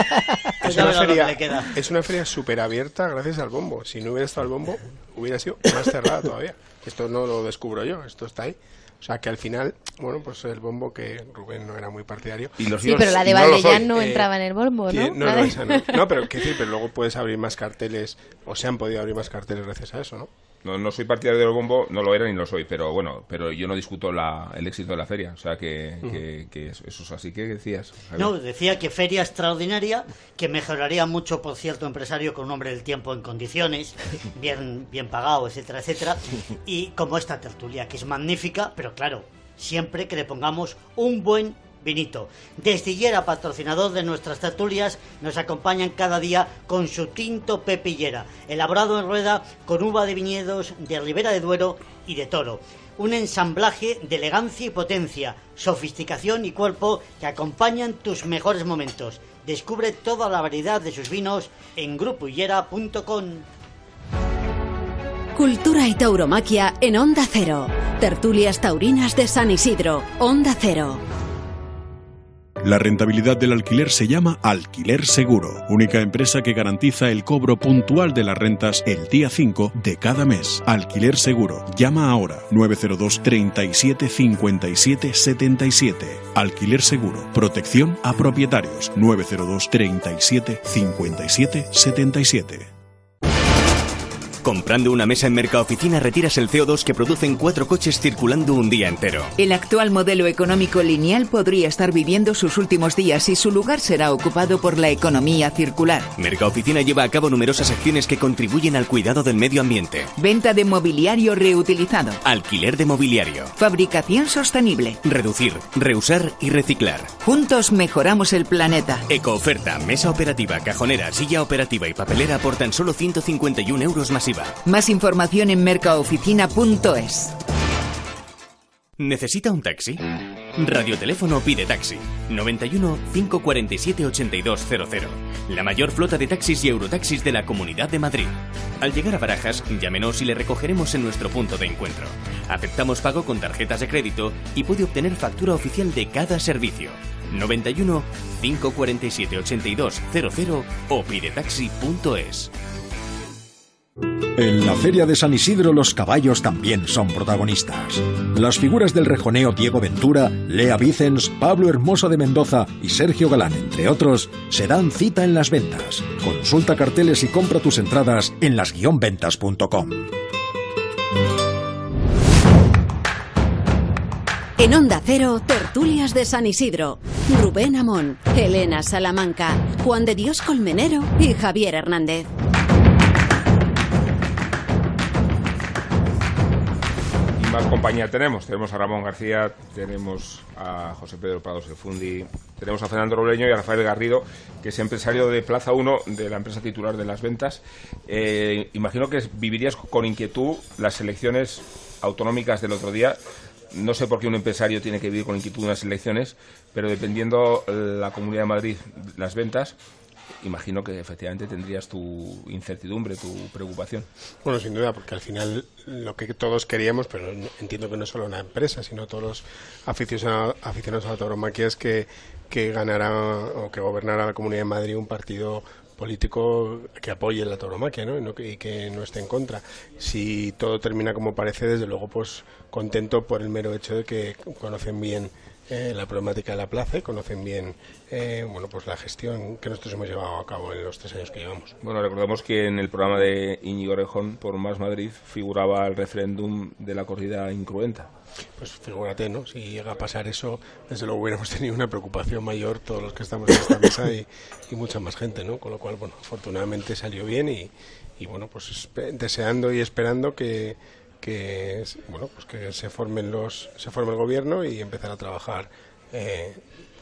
Es una, feria, es una feria súper abierta gracias al bombo. Si no hubiera estado el bombo, hubiera sido más cerrada todavía. Esto no lo descubro yo, esto está ahí. O sea que al final, bueno, pues el bombo que Rubén no era muy partidario. Y los Sí, pero la de Valdellán no Eh, entraba en el bombo, ¿no? Tiene- no, no, esa no. No, pero ¿qué decir? Pero luego puedes abrir más carteles, o se han podido abrir más carteles gracias a eso, ¿no? No, no soy partidario del bombo, no lo era ni lo soy, pero bueno, pero yo no discuto la, el éxito de la feria, o sea que, que, que eso eso es así. ¿Qué decías? No, decía que feria extraordinaria, que mejoraría mucho por cierto empresario con un hombre del tiempo en condiciones, bien, bien pagado, etcétera, etcétera. Y como esta tertulia, que es magnífica, pero claro, siempre que le pongamos un buen vinito. Desde patrocinador de nuestras tertulias, nos acompañan cada día con su tinto pepillera, elaborado en rueda con uva de viñedos de Ribera de Duero y de Toro. Un ensamblaje de elegancia y potencia, sofisticación y cuerpo que acompañan tus mejores momentos. Descubre toda la variedad de sus vinos en grupohillera.com. Cultura y tauromaquia en Onda Cero. Tertulias taurinas de San Isidro. Onda Cero. La rentabilidad del alquiler se llama Alquiler Seguro, única empresa que garantiza el cobro puntual de las rentas el día 5 de cada mes. Alquiler Seguro. Llama ahora 902 37 57 77. Alquiler Seguro. Protección a propietarios 902 37 57 77. Comprando una mesa en Mercaoficina retiras el CO2 que producen cuatro coches circulando un día entero. El actual modelo económico lineal podría estar viviendo sus últimos días y su lugar será ocupado por la economía circular. Mercaoficina lleva a cabo numerosas acciones que contribuyen al cuidado del medio ambiente. Venta de mobiliario reutilizado. Alquiler de mobiliario. Fabricación sostenible. Reducir, reusar y reciclar. Juntos mejoramos el planeta. Ecooferta, mesa operativa, cajonera, silla operativa y papelera por tan solo 151 euros Más información en mercaoficina.es. ¿Necesita un taxi? Radioteléfono pide taxi. 91 547 8200. La mayor flota de taxis y eurotaxis de la Comunidad de Madrid. Al llegar a Barajas, llámenos y le recogeremos en nuestro punto de encuentro. Aceptamos pago con tarjetas de crédito y puede obtener factura oficial de cada servicio. 91 547 8200 o pidetaxi.es. En la Feria de San Isidro los caballos también son protagonistas. Las figuras del rejoneo Diego Ventura, Lea Vicens, Pablo Hermoso de Mendoza y Sergio Galán, entre otros, se dan cita en las ventas. Consulta carteles y compra tus entradas en las-ventas.com. En Onda Cero, tertulias de San Isidro. Rubén Amón, Elena Salamanca, Juan de Dios Colmenero y Javier Hernández. Más compañía tenemos. Tenemos a Ramón García, tenemos a José Pedro Prados el Fundi, tenemos a Fernando Robleño y a Rafael Garrido, que es empresario de Plaza 1 de la empresa titular de las ventas. Eh, imagino que vivirías con inquietud las elecciones autonómicas del otro día. No sé por qué un empresario tiene que vivir con inquietud unas elecciones, pero dependiendo la Comunidad de Madrid, las ventas, imagino que efectivamente tendrías tu incertidumbre, tu preocupación. Bueno, sin duda, porque al final lo que todos queríamos, pero entiendo que no solo una empresa, sino todos los aficionados, a la tauromaquia es que, que ganara o que gobernara la Comunidad de Madrid un partido político que apoye la tauromaquia ¿no? No, y que no esté en contra. Si todo termina como parece, desde luego, pues contento por el mero hecho de que conocen bien eh, la problemática de la plaza y conocen bien eh, bueno pues la gestión que nosotros hemos llevado a cabo en los tres años que llevamos. Bueno, recordemos que en el programa de Íñigo Rejón por Más Madrid figuraba el referéndum de la corrida incruenta. Pues figúrate, ¿no? Si llega a pasar eso, desde luego hubiéramos tenido una preocupación mayor todos los que estamos en esta mesa y, y mucha más gente, ¿no? Con lo cual, bueno, afortunadamente salió bien y, y bueno, pues deseando y esperando que que bueno pues que se formen los se forme el gobierno y empezar a trabajar eh,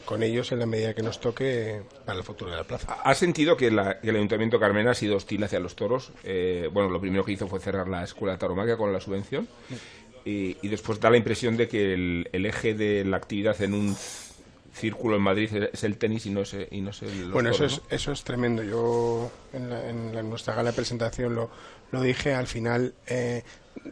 con ellos en la medida que nos toque para el futuro de la plaza. ¿Ha sentido que, la, que el Ayuntamiento Carmena ha sido hostil hacia los toros? Eh, bueno, lo primero que hizo fue cerrar la escuela tauromaquia con la subvención y, y, después da la impresión de que el, el, eje de la actividad en un círculo en Madrid es el tenis y no es, y no es el Bueno, toros, eso, ¿no? es, eso es tremendo. Yo en, la, en, la, nuestra gala de presentación lo, lo dije, al final eh,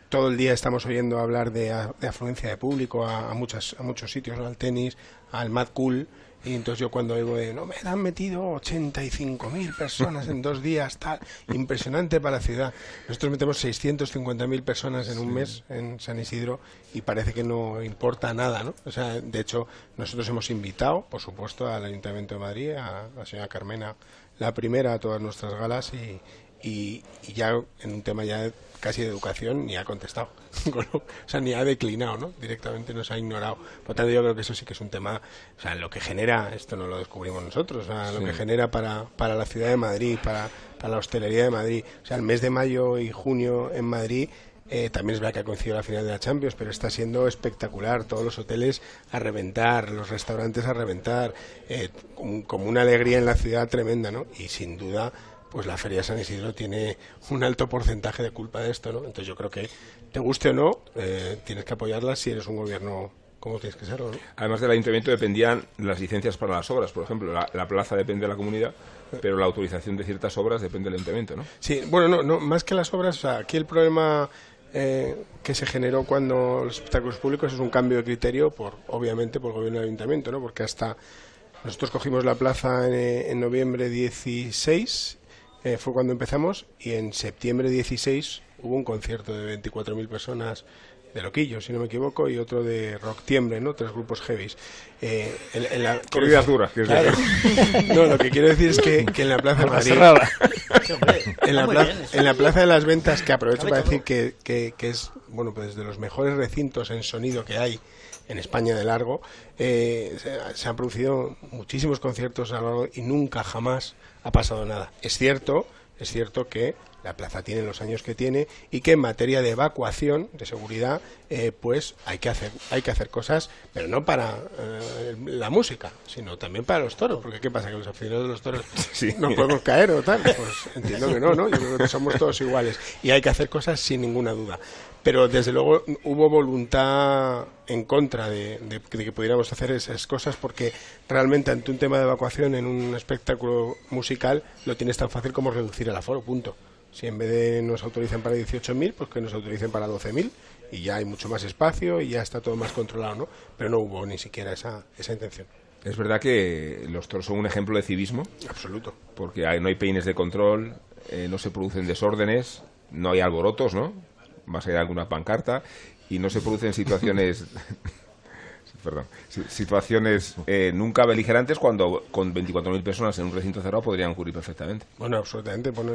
todo el día estamos oyendo hablar de, de afluencia de público a, a, muchas, a muchos sitios, ¿no? al tenis, al Mad Cool, y entonces yo cuando oigo de, no, me han metido 85.000 personas en dos días, tal, impresionante para la ciudad. Nosotros metemos 650.000 personas en un mes en San Isidro y parece que no importa nada, ¿no? O sea, de hecho, nosotros hemos invitado, por supuesto, al Ayuntamiento de Madrid, a la señora Carmena, la primera a todas nuestras galas y, y, y, ya en un tema ya casi de educación ni ha contestado, o sea, ni ha declinado, ¿no? Directamente nos ha ignorado. Por tanto, yo creo que eso sí que es un tema, o sea, lo que genera, esto no lo descubrimos nosotros, o sea, lo que genera para, para la ciudad de Madrid, para, para la hostelería de Madrid. O sea, el mes de mayo y junio en Madrid eh, también es verdad que ha coincidido la final de la Champions, pero está siendo espectacular. Todos los hoteles a reventar, los restaurantes a reventar, eh, como una alegría en la ciudad tremenda, ¿no? Y sin duda, pues la Feria de San Isidro tiene un alto porcentaje de culpa de esto, ¿no? Entonces yo creo que, te guste o no, eh, tienes que apoyarla si eres un gobierno como tienes que serlo, ¿no? Además del ayuntamiento dependían las licencias para las obras, por ejemplo, la, la plaza depende de la comunidad, pero la autorización de ciertas obras depende del ayuntamiento, ¿no? Sí, bueno, no, no más que las obras, o sea, aquí el problema eh, que se generó cuando los espectáculos públicos es un cambio de criterio, por obviamente por el gobierno del ayuntamiento, ¿no? Porque hasta nosotros cogimos la plaza en, eh, en noviembre 16, eh, fue cuando empezamos, y en septiembre 16 hubo un concierto de 24.000 personas de Loquillo, si no me equivoco, y otro de Rock Tiembre, ¿no? Tres grupos heavies. Eh, en, en la, Corridas duras, que es Claro. de- No, lo que quiero decir es que, que en la Plaza de Madrid, en la, Muy pla- bien, eso. en la Plaza de las Ventas, que aprovecho para decir que, que- que es, bueno, pues de los mejores recintos en sonido que hay en España de largo, eh, se, se han producido muchísimos conciertos a lo largo y nunca jamás ha pasado nada. Es cierto, es cierto que la plaza tiene los años que tiene y que en materia de evacuación, de seguridad, eh, pues hay que hacer hay que hacer cosas, pero no para eh, la música, sino también para los toros, porque qué pasa que los aficionados de los toros no podemos caer o tal, pues entiendo que no, ¿no? Yo creo que somos todos iguales y hay que hacer cosas sin ninguna duda. Pero desde luego hubo voluntad en contra de, de- de que pudiéramos hacer esas cosas porque realmente ante un tema de evacuación en un espectáculo musical lo tienes tan fácil como reducir el aforo, punto. Si en vez de nos autoricen para 18.000, pues que nos autoricen para 12.000 y ya hay mucho más espacio y ya está todo más controlado, ¿no? Pero no hubo ni siquiera esa, esa intención. Es verdad que los toros son un ejemplo de civismo. Absoluto. Porque hay- no hay peines de control, eh, no se producen desórdenes, no hay alborotos, ¿no? Más allá de alguna pancarta, y no se producen situaciones. Perdón, si- situaciones eh, nunca beligerantes cuando con 24.000 personas en un recinto cerrado podrían ocurrir perfectamente. Bueno, absolutamente. Bueno,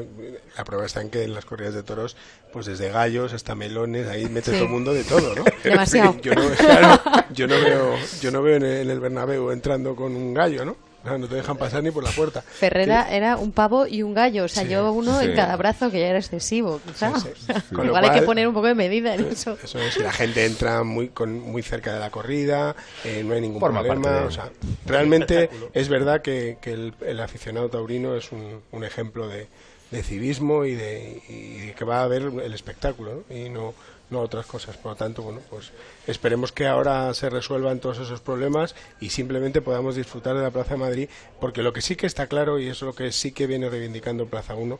la prueba está en que en las corridas de toros, pues desde gallos hasta melones, ahí mete Sí. todo el mundo de todo, ¿no? Demasiado. Yo no, claro, yo no veo, yo no veo en el, en el Bernabéu entrando con un gallo, ¿no? O sea, no te dejan pasar ni por la puerta. Ferrera era un pavo y un gallo, o sea, Sí, yo uno sí. en cada brazo que ya era excesivo, quizá. Sí, Igual hay que cual- poner un poco de medida en eso. Eso es, la gente entra muy con, muy cerca de la corrida, eh, no hay ningún Forma problema. de- o sea, realmente es verdad que, que el, el aficionado taurino es un, un ejemplo de, de civismo y de, y de que va a ver el espectáculo ¿no? y no, no otras cosas. Por lo tanto, bueno, pues esperemos que ahora se resuelvan todos esos problemas y simplemente podamos disfrutar de la Plaza de Madrid, porque lo que sí que está claro y es lo que sí que viene reivindicando Plaza 1,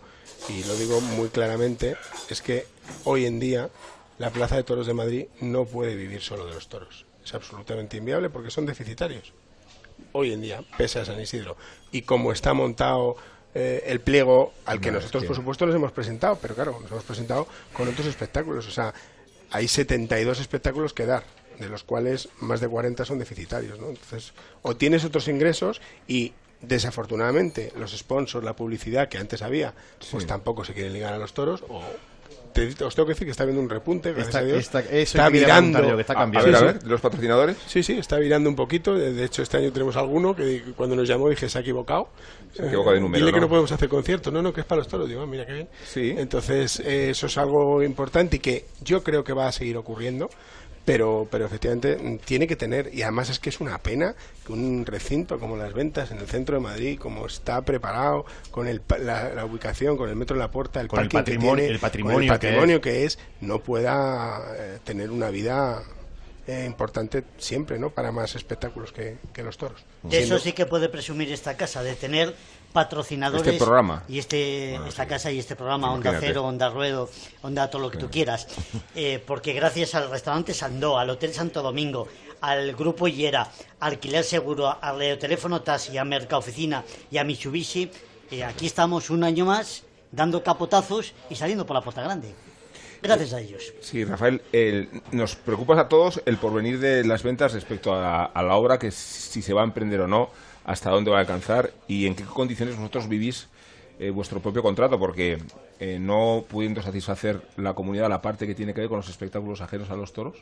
y lo digo muy claramente, es que hoy en día la Plaza de Toros de Madrid no puede vivir solo de los toros. Es absolutamente inviable porque son deficitarios. Hoy en día, pese a San Isidro. Y como está montado eh, el pliego al que No, nosotros, por supuesto, nos hemos presentado, pero claro, nos hemos presentado con otros espectáculos. O sea, hay 72 espectáculos que dar, de los cuales más de 40 son deficitarios. ¿no? Entonces, o tienes otros ingresos y desafortunadamente los sponsors, la publicidad que antes había, pues Sí. tampoco se quieren ligar a los toros o te- os tengo que decir que está habiendo un repunte, gracias Está- a Dios. está- está virando. yo, que está cambiando. a ver, a ver, sí. ¿Los patrocinadores? Sí, sí, está virando un poquito. De de hecho, este año tenemos alguno que cuando nos llamó dije, se ha equivocado. Se ha equivocado de Eh, número, Dile que ¿no? no podemos hacer conciertos. No, no, que es para los toros. Digo, ah, mira qué bien. Sí. Entonces, eh, eso es algo importante y que yo creo que va a seguir ocurriendo. Pero, pero efectivamente mm, tiene que tener, y además es que es una pena que un recinto como las ventas en el centro de Madrid, como está preparado, con el, pa- la, la ubicación, con el metro en la puerta, el Con el parking que patrimonio- tiene, el con patrimonio el que patrimonio que es, no pueda eh, tener una vida eh, importante siempre, ¿no? Para más espectáculos que, que los toros. De eso sí que puede presumir esta casa, de tener patrocinadores. Este programa. Y este, esta casa y este programa, Onda Imagínate. Cero, Onda Ruedo, Onda todo lo que tú quieras. Eh, porque gracias al restaurante Sandó, al Hotel Santo Domingo, al Grupo Hiera, Alquiler Seguro, al Radioteléfono Taxi, a Mercaoficina y a Mitsubishi, eh, aquí estamos un año más dando capotazos y saliendo por la puerta grande. Gracias a ellos. Sí, Rafael, el- nos preocupa a todos el porvenir de las ventas respecto a, a la obra, que si se va a emprender o no, hasta dónde va a alcanzar y en qué condiciones vosotros vivís eh, vuestro propio contrato, porque eh, no pudiendo satisfacer la comunidad la parte que tiene que ver con los espectáculos ajenos a los toros,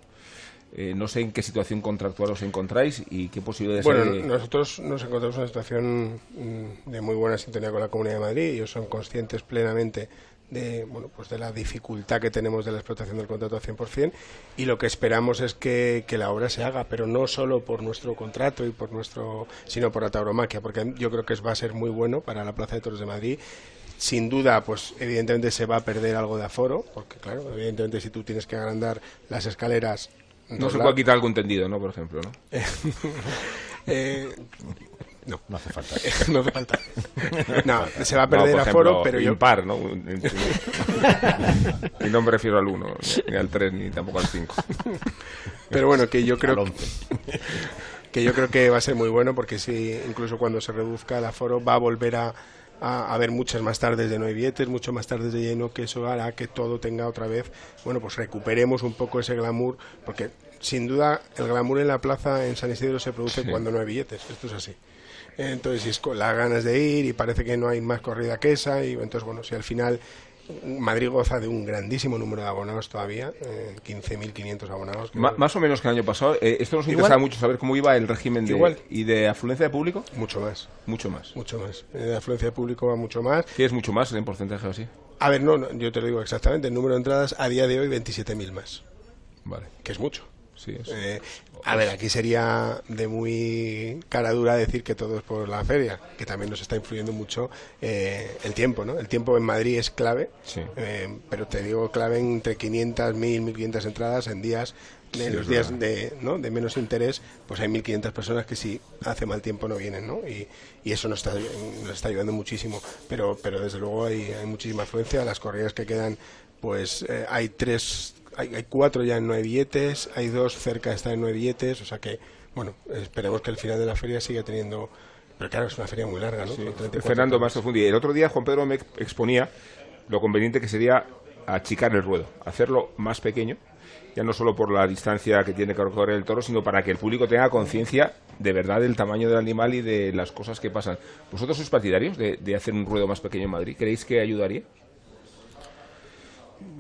eh, no sé en qué situación contractual os encontráis y qué posibilidades Bueno, hay de... nosotros nos encontramos en una situación mm, de muy buena sintonía con la Comunidad de Madrid. Ellos son conscientes plenamente de, bueno, pues de la dificultad que tenemos de la explotación del contrato al 100% y lo que esperamos es que, que la obra se haga, pero no solo por nuestro contrato y por nuestro, sino por la tauromaquia, porque yo creo que va a ser muy bueno para la Plaza de Toros de Madrid. Sin duda, pues evidentemente se va a perder algo de aforo, porque claro, evidentemente si tú tienes que agrandar las escaleras No se puede quitar algo entendido, ¿no? Por ejemplo, ¿no? Eh, no. No hace falta. no hace falta. No, se va a No, perder por aforo, ejemplo, pero yo... impar, ¿no? y no me refiero al 1, ni al 3, ni tampoco al 5. Pero bueno, que yo creo que yo creo que va a ser muy bueno porque si incluso cuando se reduzca el aforo va a volver a, a haber muchas más tardes de no hay billetes, mucho más tardes de lleno, que eso hará que todo tenga otra vez, bueno, pues recuperemos un poco ese glamour, porque sin duda el glamour en la plaza en San Isidro se produce Sí. cuando no hay billetes, esto es así. Entonces, si es con las ganas de ir y parece que no hay más corrida que esa, y entonces, bueno, si al final Madrid goza de un grandísimo número de abonados todavía, eh, 15.500 abonados. Ma- más o menos que el año pasado. Eh, esto nos Igual. interesa mucho saber cómo iba el régimen de, Igual. y de afluencia de público. Mucho más. Mucho más. Mucho más. Eh, La afluencia de público va mucho más. ¿Qué es mucho más en porcentaje o así? A ver, no, no, yo te lo digo exactamente. El número de entradas a día de hoy 27.000 más. Vale. Que es mucho. Sí, Eh, a ver, aquí sería de muy cara dura decir que todo es por la feria, que también nos está influyendo mucho eh, el tiempo, ¿no? El tiempo en Madrid es clave, Sí. eh, pero te digo clave entre 500, 1000, 1500 entradas en días, de Sí, los días de, ¿no? de menos interés, pues hay 1500 personas que si hace mal tiempo no vienen, ¿no? Y, y eso nos está, nos está ayudando muchísimo, pero, pero desde luego hay, hay muchísima afluencia, las corridas que quedan, pues eh, hay tres, hay, hay cuatro ya en nueve billetes, hay dos cerca de estar en nueve billetes, o sea que, bueno, esperemos que el final de la feria siga teniendo, pero claro, es una feria muy larga, ¿no? Son 34 Fernando. Mastro Fundi. El otro día Juan Pedro me exponía lo conveniente que sería achicar el ruedo, hacerlo más pequeño, ya no solo por la distancia que tiene que recorrer el toro, sino para que el público tenga conciencia de verdad del tamaño del animal y de las cosas que pasan. ¿Vosotros sois partidarios de, de hacer un ruedo más pequeño en Madrid? ¿Creéis que ayudaría?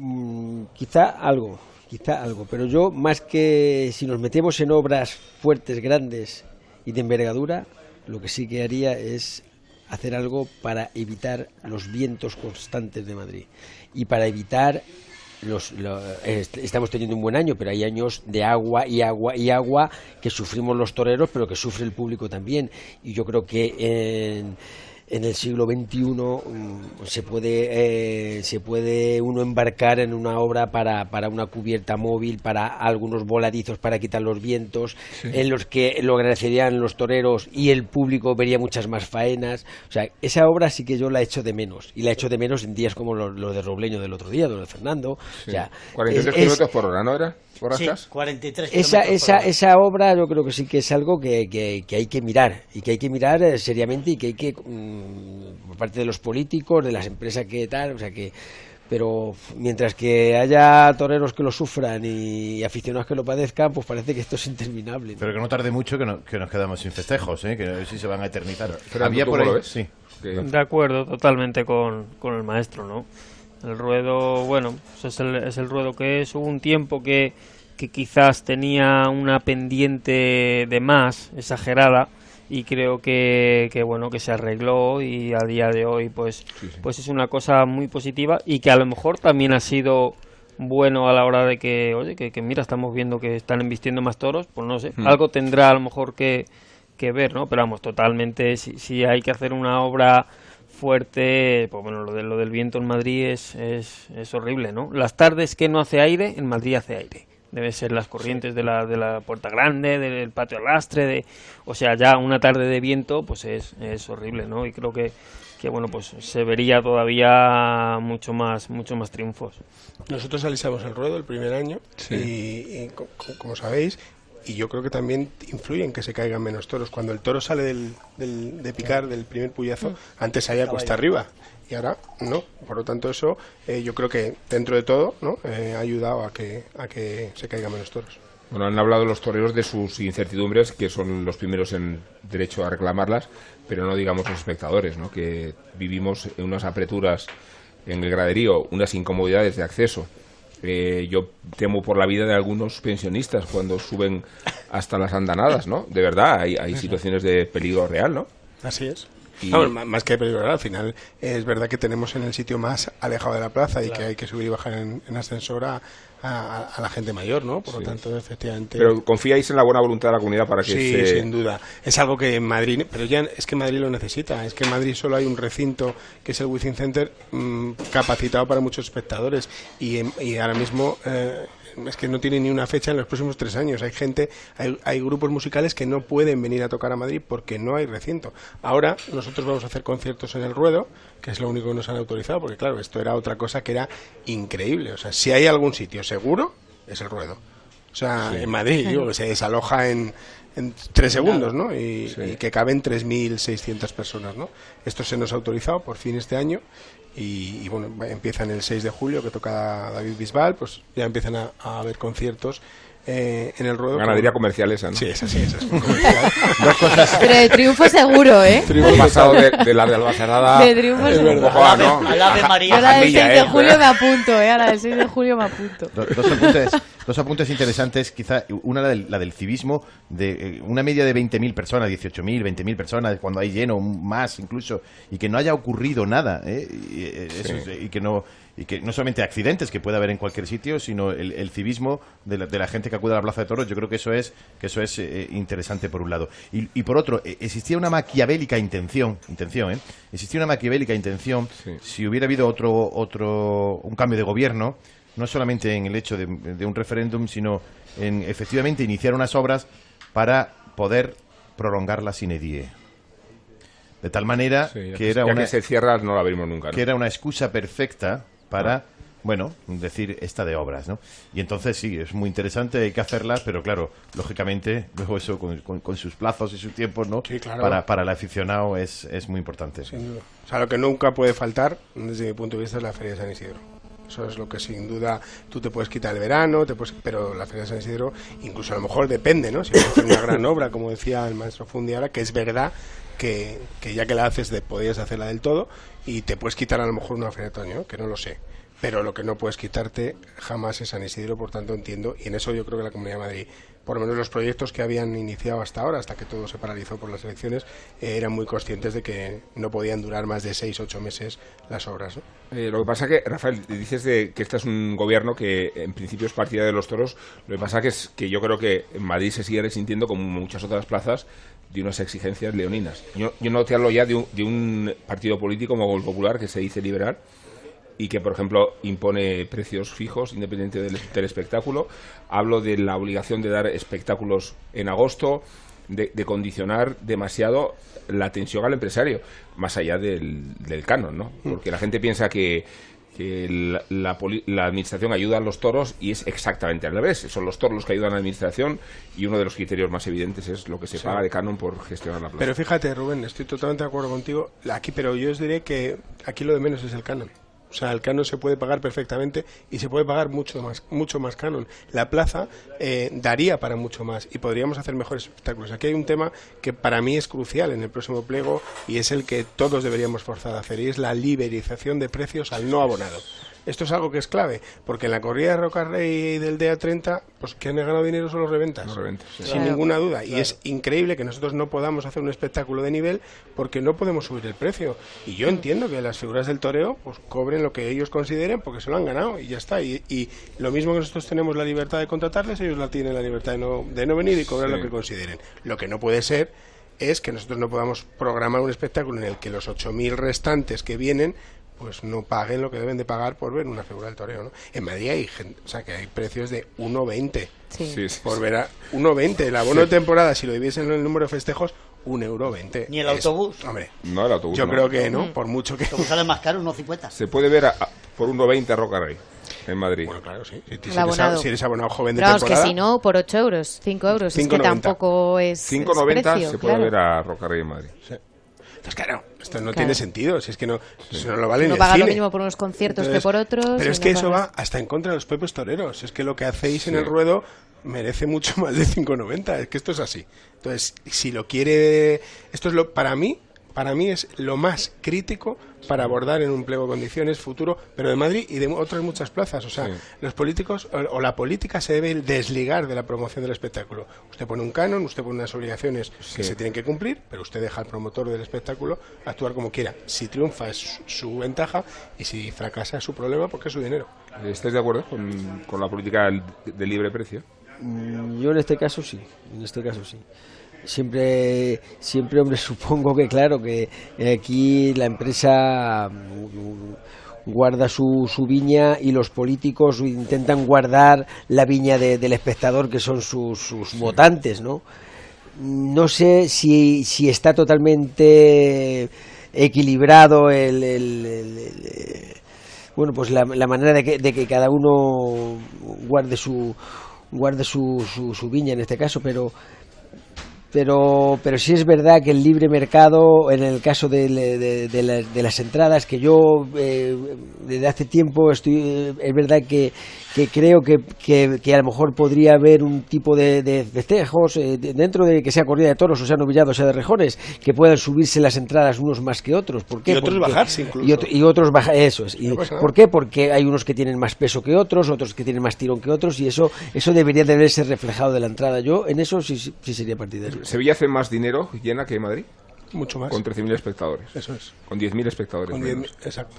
Mm, quizá algo, quizá algo, pero yo más que si nos metemos en obras fuertes, grandes y de envergadura, lo que sí que haría es hacer algo para evitar los vientos constantes de Madrid y para evitar los, lo- est- estamos teniendo un buen año, pero hay años de agua y agua y agua que sufrimos los toreros, pero que sufre el público también. Y yo creo que en, en el siglo XXI mm, se puede eh, se puede uno embarcar en una obra para, para una cubierta móvil, para algunos voladizos para quitar los vientos, Sí. en los que lo agradecerían los toreros y el público vería muchas más faenas. O sea, esa obra sí que yo la echo de menos. Y la echo de menos en días como lo, lo de Robleño del otro día, de Fernando. Sí. O sea, 43 es- es- kilómetros por hora, ¿no era? ¿Por Sí, Rascas? 43 esa, por esa, hora. esa obra yo creo que sí que es algo que, que- que hay que mirar y que hay que mirar eh, seriamente y que hay que mm, por parte de los políticos de las empresas que tal o sea que pero mientras que haya toreros que lo sufran y aficionados que lo padezcan pues parece que esto es interminable ¿no? Pero que no tarde mucho que, no- que nos quedamos sin festejos, ¿eh? que a ver si se van a eternizar. Fernando, Había ¿tú por ahí- lo ves? Sí. De acuerdo, totalmente con, con el maestro, ¿no? El ruedo, bueno, pues es, el, es el ruedo que es. Hubo un tiempo que, que quizás tenía una pendiente de más, exagerada, y creo que, que bueno que se arregló y a día de hoy pues pues es una cosa muy positiva y que a lo mejor también ha sido bueno a la hora de que oye que, que mira estamos viendo que están embistiendo más toros pues no sé Hmm. algo tendrá a lo mejor que, que ver no pero vamos totalmente si, si hay que hacer una obra fuerte pues bueno lo de lo del viento en Madrid es, es, es horrible no las tardes que no hace aire en Madrid hace aire debe ser las corrientes de la, de la puerta grande, del patio lastre, de, o sea, ya una tarde de viento, pues es, es horrible, ¿no? Y creo que, que bueno, pues se vería todavía mucho más, mucho más triunfos. Nosotros alisamos el ruedo el primer año Sí. y, y co- co- como sabéis, y yo creo que también influye en que se caigan menos toros. Cuando el toro sale del, del- de picar del primer puyazo, Mm. antes salía cuesta arriba y ahora no. Por lo tanto, eso eh, yo creo que dentro de todo ¿no? Eh, ha ayudado a que, a que se caigan menos toros. Bueno, han hablado los toreros de sus incertidumbres, que son los primeros en derecho a reclamarlas, pero no digamos los espectadores, ¿no? que vivimos en unas apreturas en el graderío, unas incomodidades de acceso. Eh, yo temo por la vida de algunos pensionistas cuando suben hasta las andanadas, ¿no? De verdad, hay, hay situaciones de peligro real, ¿no? Así es. Y- Vamos, ma- más que peligro, al final es verdad que tenemos en el sitio más alejado de la plaza y que hay que subir y bajar en, en ascensor a, a- a la gente mayor, ¿no? Por Sí. lo tanto, efectivamente. Pero confiáis en la buena voluntad de la comunidad para que sí, se... sin duda. Es algo que en Madrid, pero ya es que Madrid lo necesita. Es que en Madrid solo hay un recinto que es el Wizzing Center mm, capacitado para muchos espectadores y, y ahora mismo eh, es que no tiene ni una fecha en los próximos tres años. Hay gente, hay, hay grupos musicales que no pueden venir a tocar a Madrid porque no hay recinto. Ahora nosotros vamos a hacer conciertos en el Ruedo, que es lo único que nos han autorizado, porque claro, esto era otra cosa que era increíble. O sea, si hay algún sitio seguro, es el Ruedo. O sea, Sí. en Madrid, digo, que se desaloja en, en tres segundos, ¿no? Y, y que caben 3.600 personas, ¿no? Esto se nos ha autorizado por fin este año y, y, bueno, empiezan el 6 de julio que toca David Bisbal, pues ya empiezan a haber conciertos eh, en el ruedo. Ganadería con- comercial esa, ¿no? Sí, esa sí, esa es. Dos cosas. Pero de triunfo seguro, ¿eh? Hemos pasado de, de la de Albazarada De triunfo un seguro. poco a, ¿no? A la de María. Yo la del 6 Jandilla, de julio me apunto, ¿eh? A la del 6 de julio me apunto. Do- Dos apuntes, dos apuntes interesantes, quizá una la del, la del civismo, de eh, una media de 20.000 personas, 18.000, 20.000 personas, cuando hay lleno, más incluso, y que no haya ocurrido nada, ¿eh? y, eh, eso es, y que no y que no solamente accidentes que puede haber en cualquier sitio, sino el, el civismo de la, de la gente que acude a la Plaza de Toros, yo creo que eso es que eso es eh, interesante por un lado. Y, y por otro, eh, existía una maquiavélica intención, intención, ¿eh? Existía una maquiavélica intención si hubiera habido otro otro un cambio de gobierno no solamente en el hecho de, de un referéndum, sino en efectivamente iniciar unas obras para poder prolongar la sine die. De tal manera Sí, que era ya una que se cierra no la abrimos nunca. ¿no? que era una excusa perfecta para, bueno, decir esta de obras, ¿no? Y entonces sí, es muy interesante, hay que hacerlas, pero claro, lógicamente, luego eso con, con- con sus plazos y sus tiempos, ¿no? claro. Para, para el aficionado es, es muy importante. Sin duda. O sea, lo que nunca puede faltar, desde mi punto de vista, es la Feria de San Isidro. Eso es lo que sin duda tú te puedes quitar el verano, te puedes, pero la Feria de San Isidro, incluso a lo mejor depende, ¿no? Si vas a hacer una gran obra, como decía el maestro Fundi ahora, que es verdad que, que ya que la haces, de, podías hacerla del todo y te puedes quitar a lo mejor una Feria de Otoño, que no lo sé. Pero lo que no puedes quitarte jamás es San Isidro, por tanto entiendo, y en eso yo creo que la Comunidad de Madrid, por lo menos los proyectos que habían iniciado hasta ahora, hasta que todo se paralizó por las elecciones, eh, eran muy conscientes de que no podían durar más de seis, ocho meses las obras. ¿no? Eh, lo que pasa que, Rafael, dices de que este es un gobierno que en principio es partida de los toros. Lo que pasa que es que yo creo que en Madrid se sigue resintiendo, como muchas otras plazas, de unas exigencias leoninas. Yo, yo no te hablo ya de un, de un partido político como el Popular, que se dice liberal, y que, por ejemplo, impone precios fijos independiente del, del espectáculo. Hablo de la obligación de dar espectáculos en agosto, de, de condicionar demasiado la tensión al empresario, más allá del, del canon, ¿no? Porque la gente piensa que, que la, la la administración ayuda a los toros y es exactamente al revés. Son los toros los que ayudan a la administración y uno de los criterios más evidentes es lo que se Sí. paga de canon por gestionar la plaza. Pero fíjate, Rubén, estoy totalmente de acuerdo contigo. Aquí, pero yo os diré que aquí lo de menos es el canon. O sea, el canon se puede pagar perfectamente y se puede pagar mucho más, mucho más canon. La plaza eh, daría para mucho más y podríamos hacer mejores espectáculos. Aquí hay un tema que para mí es crucial en el próximo pliego y es el que todos deberíamos forzar a hacer y es la liberización de precios al no abonado. Esto es algo que es clave, porque en la corrida de Roca Rey del DA 30, pues que han ganado dinero son los reventas. Los reventas, sí. Sin Claro. ninguna duda. Y es increíble que nosotros no podamos hacer un espectáculo de nivel porque no podemos subir el precio. Y yo entiendo que las figuras del toreo pues cobren lo que ellos consideren porque se lo han ganado y ya está. Y, y lo mismo que nosotros tenemos la libertad de contratarles, ellos la tienen la libertad de no, de no venir y cobrar Sí. lo que consideren. Lo que no puede ser es que nosotros no podamos programar un espectáculo en el que los 8.000 restantes que vienen pues no paguen lo que deben de pagar por ver una figura del toreo, ¿no? En Madrid hay gente, o sea, que hay precios de 1,20 Sí. Sí, sí, por sí. ver a 1,20. El abono Sí. de temporada, si lo diviesen en el número de festejos, 1,20 euro. veinte. Ni el Es- autobús. Hombre, No, el autobús yo no. creo que no, Mm. por mucho que... Como sale más caro, unos 50. Se puede ver a- a- por 1,20 a Roca Rey en Madrid. Bueno, claro, sí. Si, si eres, si eres abonado joven de Pero vamos, que temporada... si no, por 8 euros, 5 euros, es que 5,90. tampoco es, es 5,90 precio, se puede claro. ver a Roca Rey en Madrid. Pues claro, esto no Claro. tiene sentido, si es que no, si no lo vale No el paga lo cine. mismo por unos conciertos que Entonces, por otros. Pero es no que eso pagas. va hasta en contra de los propios toreros. Es que lo que hacéis en el ruedo merece mucho más de 5,90. Es que esto es así. Entonces, si lo quiere... Esto es lo... Para mí, para mí es lo más crítico para abordar en un pliego de condiciones futuro, pero de Madrid y de otras muchas plazas. O sea, Sí. los políticos o, o la política se debe desligar de la promoción del espectáculo. Usted pone un canon, usted pone unas obligaciones que se tienen que cumplir, pero usted deja al promotor del espectáculo actuar como quiera. Si triunfa es su, ventaja y si fracasa es su problema porque es su dinero. ¿Estáis de acuerdo con, con la política del- de libre precio? Mm, Yo en este caso sí, en este caso sí. Siempre, siempre, hombre, supongo que claro, que aquí la empresa mm, guarda su, su viña y los políticos intentan guardar la viña de- del espectador, que son sus, sus votantes, ¿no? No sé si, si está totalmente equilibrado el, el- el- el, eh, bueno pues la, la manera de que, de que cada uno guarde su guarde su, su, su viña en este caso pero pero, pero sí es verdad que el libre mercado, en el caso de, de- de de las entradas, que yo eh, desde hace tiempo estoy, es verdad que, que creo que, que, que a lo mejor podría haber un tipo de, de festejos eh, de- dentro de que sea corrida de toros o sea novillado o sea de rejones, que puedan subirse las entradas unos más que otros. ¿Por qué? Y otros Porque- bajarse incluso. Y, otro- y otros bajar, eso es. Y, No. ¿Por qué? Porque hay unos que tienen más peso que otros, otros que tienen más tirón que otros, y eso, eso debería de verse reflejado de la entrada. Yo en eso sí, sí, sería partidario. ¿Sevilla hace más dinero llena que Madrid? Mucho más. Con 13.000 espectadores. Eso es. Con 10.000 espectadores. Con menos. 10.000, exacto.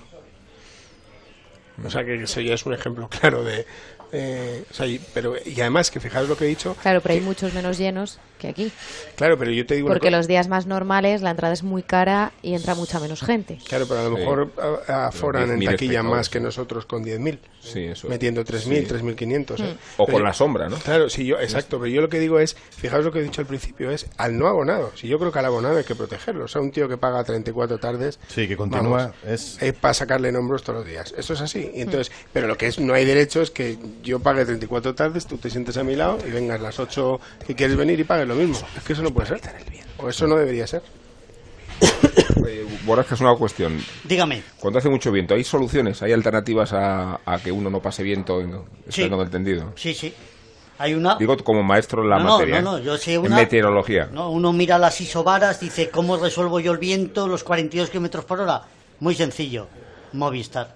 O sea que eso ya es un ejemplo claro de... eh, o sea, y, pero, y además que fijaros lo que he dicho... Claro, pero hay muchos menos llenos que aquí. Claro, pero yo te digo... Porque los días más normales la entrada es muy cara y entra mucha menos gente. Claro, pero a lo Sí. mejor a- aforan en 10.000 taquilla más que nosotros con 10.000. Sí, eso es. Metiendo 3.000, Sí. 3.500. ¿eh? O Pero con yo- la sombra, ¿no? Claro, sí, yo, exacto. Pero yo lo que digo es, fijaos lo que he dicho al principio, es al no abonado. Si yo creo que al abonado hay que protegerlo. O sea, un tío que paga 34 tardes... Sí, que continúa, vamos, es- para sacarle nombros todos los días. Eso es así. Y entonces, pero lo que es no hay derecho es que yo pague 34 tardes, tú te sientes a mi lado y vengas las 8 que quieres venir y pagues lo mismo. Es que eso no puede ser. O eso no debería ser. Eh, es una cuestión. Dígame. Cuando hace mucho viento, ¿hay soluciones? ¿Hay alternativas a, a que uno no pase viento en Sí. estando entendido? Sí, sí. Hay una... Digo como maestro en la No, no, materia. no, no, yo sé En una- meteorología. No, uno mira las isobaras, dice, ¿cómo resuelvo yo el viento, los 42 kilómetros por hora? Muy sencillo. Movistar.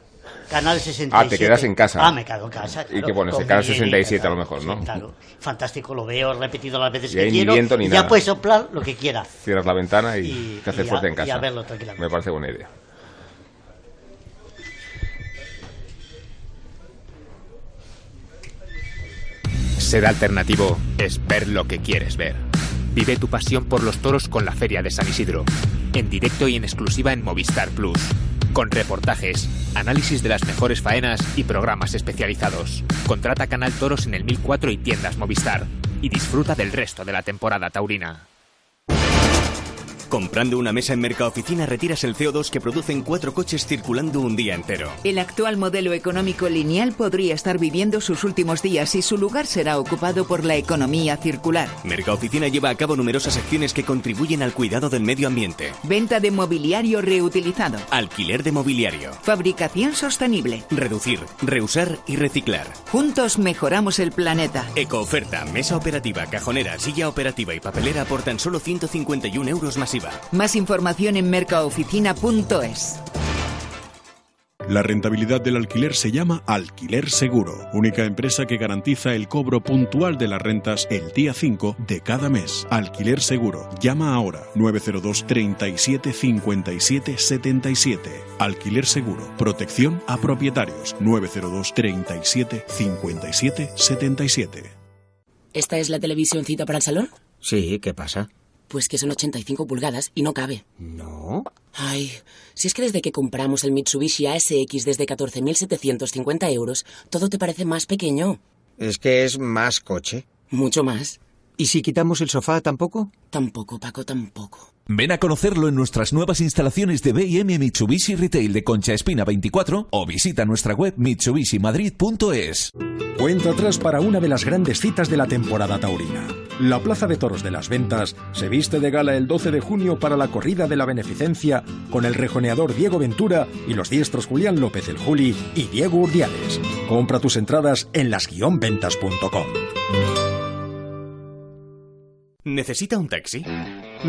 Canal 67. Ah, te quedas en casa. Ah, me quedo en casa. ¿Y claro, qué pones? El canal mi 67 a lo mejor, ¿no? sí, claro. Fantástico, lo veo repetido las veces Y que ni quiero. viento ni y ya nada. puedes soplar lo que quiera. Cierras la ventana y, Y- te haces y a- fuerte en y casa. a verlo tranquilamente. Me parece buena idea. Ser alternativo es ver lo que quieres ver. Vive tu pasión por los toros con la Feria de San Isidro. En directo y en exclusiva en Movistar Plus. Con reportajes, análisis de las mejores faenas y programas especializados. Contrata Canal Toros en el 1004 y tiendas Movistar. Y disfruta del resto de la temporada taurina. Comprando una mesa en Mercaoficina retiras el CO2 que producen cuatro coches circulando un día entero. El actual modelo económico lineal podría estar viviendo sus últimos días y su lugar será ocupado por la economía circular. Mercaoficina lleva a cabo numerosas acciones que contribuyen al cuidado del medio ambiente. Venta de mobiliario reutilizado. Alquiler de mobiliario. Fabricación sostenible. Reducir, reusar y reciclar. Juntos mejoramos el planeta. Ecooferta, mesa operativa, cajonera, silla operativa y papelera por tan solo 151 euros Más información en mercaoficina.es. La rentabilidad del alquiler se llama Alquiler Seguro, única empresa que garantiza el cobro puntual de las rentas el día 5 de cada mes. Alquiler Seguro. Llama ahora 902 37 57 77. Alquiler Seguro. Protección a propietarios 902 37 57 77. ¿Esta es la televisioncita para el salón? Sí, ¿qué pasa? Pues que son 85 pulgadas y no cabe. No. Ay, si es que desde que compramos el Mitsubishi ASX desde 14.750 euros, todo te parece más pequeño. Es que es más coche. Mucho más. ¿Y si quitamos el sofá tampoco? Tampoco, Paco, tampoco. Ven a conocerlo en nuestras nuevas instalaciones de B&M Mitsubishi Retail de Concha Espina 24 o visita nuestra web mitsubishimadrid.es. Cuenta atrás para una de las grandes citas de la temporada taurina. La Plaza de Toros de las Ventas se viste de gala el 12 de junio para la corrida de la beneficencia con el rejoneador Diego Ventura y los diestros Julián López el Juli y Diego Urdiales. Compra tus entradas en las-ventas.com. ¿Necesita un taxi?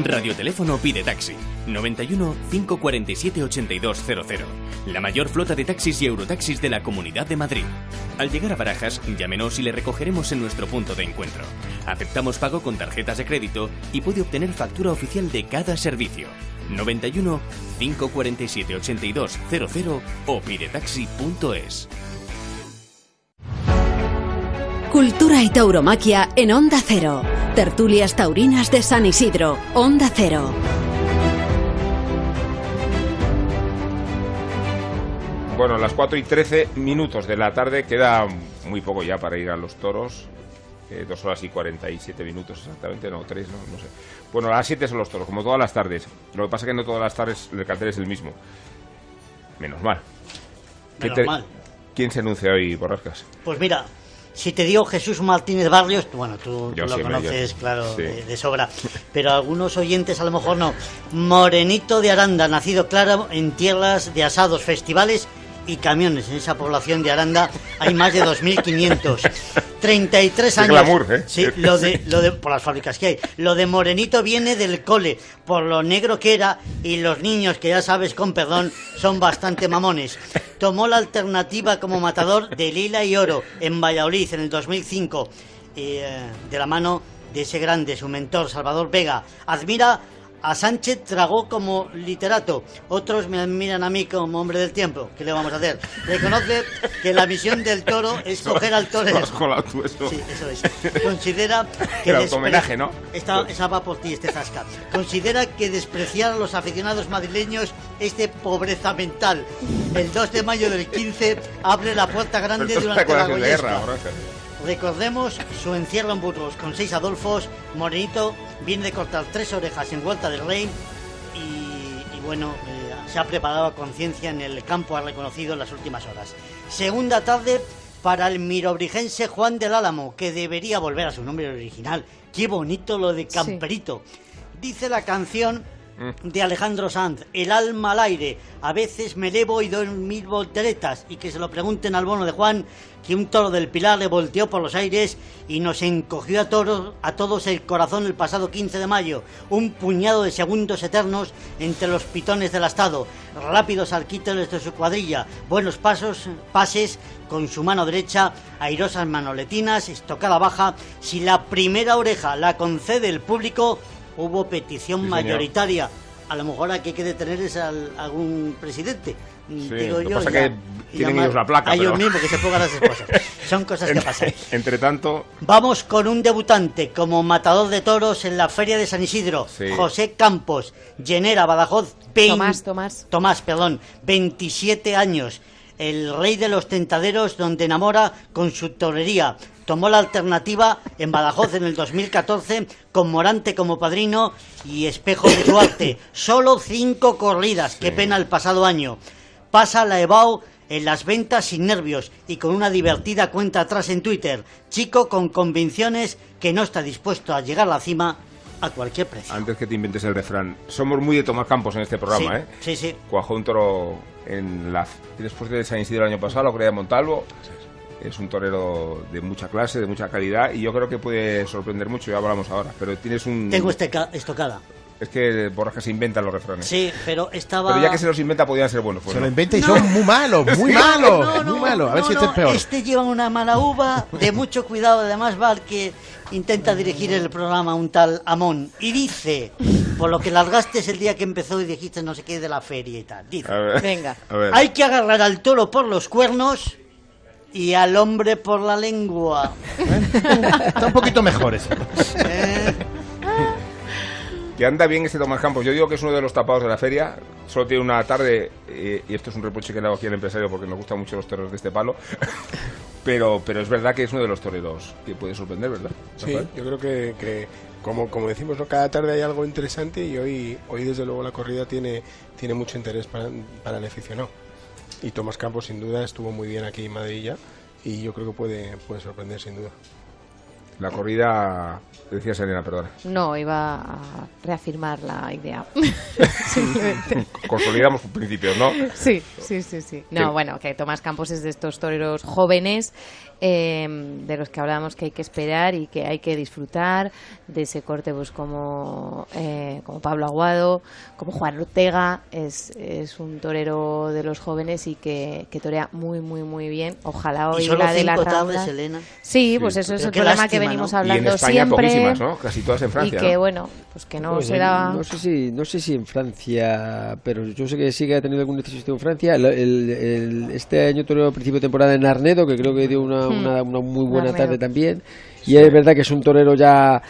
Radioteléfono pide taxi. 91 547 8200. La mayor flota de taxis y eurotaxis de la Comunidad de Madrid. Al llegar a Barajas, llámenos y le recogeremos en nuestro punto de encuentro. Aceptamos pago con tarjetas de crédito y puede obtener factura oficial de cada servicio. 91 547 8200 o pidetaxi.es. Cultura y tauromaquia en Onda Cero. Tertulias taurinas de San Isidro. Onda Cero. Bueno, las 4 y 13 minutos de la tarde queda muy poco ya para ir a los toros. Eh, dos horas y 47 minutos exactamente, no, tres, no, no sé. Bueno, a las 7 son los toros, como todas las tardes. Lo que pasa es que no todas las tardes el cartel es el mismo. Menos mal. ¿Qué Menos mal. ¿Quién se anuncia hoy, Borrascas? Pues mira, Si te digo Jesús Martínez Barrios, bueno, tú, lo sí, conoces, yo- claro, sí. de, de sobra. Pero algunos oyentes a lo mejor no. Morenito de Aranda, nacido claro en tierras de asados, festivales y camiones. En esa población de Aranda hay más de 2.500. 33 Qué años. glamour, ¿eh? Sí, lo de, lo de, por las fábricas que hay. Lo de Morenito viene del cole, por lo negro que era, y los niños, que ya sabes, con perdón, son bastante mamones. Tomó la alternativa como matador de Lila y Oro en Valladolid en el 2005, eh, de la mano de ese grande, su mentor, Salvador Vega. Admira a Sánchez Tragó como literato. Otros me admiran a mí como hombre del tiempo. ¿Qué le vamos a hacer? Reconoce que la misión del toro es coger al torero. Tú eso. Sí, eso es. Considera que El despre- autohomenaje, ¿no? Esta, esa va por ti, este zasca. Considera que despreciar a los aficionados madrileños es de pobreza mental. El 2 de mayo del 15 abre la puerta grande Pero durante la de guerra. Recordemos su encierro en Burgos con seis Adolfos. Morenito viene de cortar tres orejas en Vuelta del Rey. Y, y bueno, eh, se ha preparado a conciencia en el campo, ha reconocido en las últimas horas. Segunda tarde para el mirobrigense Juan del Álamo, que debería volver a su nombre original. Qué bonito lo de Camperito. Dice la canción de Alejandro Sanz, El alma al aire. A veces me elevo y doy mil volteretas. Y que se lo pregunten al bono de Juan, que un toro del Pilar le volteó por los aires y nos encogió a, toros, a todos el corazón el pasado 15 de mayo. Un puñado de segundos eternos entre los pitones del Estado. Rápidos alquíteres de su cuadrilla. Buenos pasos, pases con su mano derecha, airosas manoletinas, estocada baja. Si la primera oreja la concede el público, hubo petición Sí, señor. mayoritaria. A lo mejor aquí hay que detener es al- algún presidente. Sí, digo lo yo. pasa ya. es que tienen ellos la placa, A ellos pero- mismos que se pongan las cosas. Son cosas que pasan. Entre tanto, Vamos con un debutante como matador de toros en la Feria de San Isidro, Sí. José Campos, Llenera, Badajoz, vein- Tomás, Tomás. Tomás, perdón, 27 años, el rey de los tentaderos donde enamora con su torería. Tomó la alternativa en Badajoz en el 2014 con Morante como padrino y Espejo de su arte. Solo cinco corridas, qué pena el pasado año. Pasa la EBAU en las ventas sin nervios y con una divertida cuenta atrás en Twitter. Chico con convicciones que no está dispuesto a llegar a la cima a cualquier precio. antes que te inventes el refrán, somos muy de Tomás Campos en este programa, sí, ¿eh? sí, sí. Cuajó un toro en la después de San Isidro el año pasado, la corrida de Montalvo. Es un torero de mucha clase, de mucha calidad y yo creo que puede sorprender mucho, ya hablamos ahora. Pero tienes un. Tengo este ca- estocada. Es que Borja se inventan los refranes. Sí, pero estaba... Pero ya que se los inventa, podían ser buenos. pues Se no. lo inventa y No. son muy malos, muy malos, no, no, muy malos. A ver no, si este no, es peor. Este lleva una mala uva de mucho cuidado. Además, va el que intenta dirigir el programa, un tal Amón. Y dice, por lo que largaste el día que empezó y dijiste no sé qué de la feria y tal. Dice, A ver, Venga. a ver. hay que agarrar al toro por los cuernos y al hombre por la lengua. Está un poquito mejor ese. Eh, Que anda bien este Tomás Campos. Yo digo que es uno de los tapados de la feria. Solo tiene una tarde, eh, y esto es un reproche que le hago aquí al empresario porque nos gustan mucho los toreros de este palo. pero, pero es verdad que es uno de los toreros que puede sorprender, ¿verdad? Sí, Rafael? yo creo que, que como, como decimos, ¿no? cada tarde hay algo interesante y hoy, hoy desde luego la corrida tiene, tiene mucho interés para, para el aficionado. Y Tomás Campos sin duda estuvo muy bien aquí en Madrid ya y yo creo que puede, puede sorprender sin duda. La corrida, decía Selena, perdona. No, iba a reafirmar la idea. Simplemente. Consolidamos principios, ¿no? Sí, sí, sí, sí. No, bueno, que Tomás Campos es de estos toreros jóvenes eh, de los que hablábamos que hay que esperar y que hay que disfrutar de ese corte, pues como, eh, como Pablo Aguado, como Juan Ortega, es, es un torero de los jóvenes y que, que torea muy, muy, muy bien. Ojalá y hoy solo la de la Rambla- Elena. Sí, pues eso es el problema que lástima, venimos ¿no? Y en hablando España siempre. poquísimas, ¿no? Casi todas en Francia. y que ¿no? bueno, pues que no Pues, se eh, da... No sé, si, no sé si en Francia, pero yo sé que sí que ha tenido algún éxito en Francia. El- el- el- este año a principio de temporada en Arnedo, que creo que dio una. Una, una muy buena tarde también. Y es verdad que es un torero ya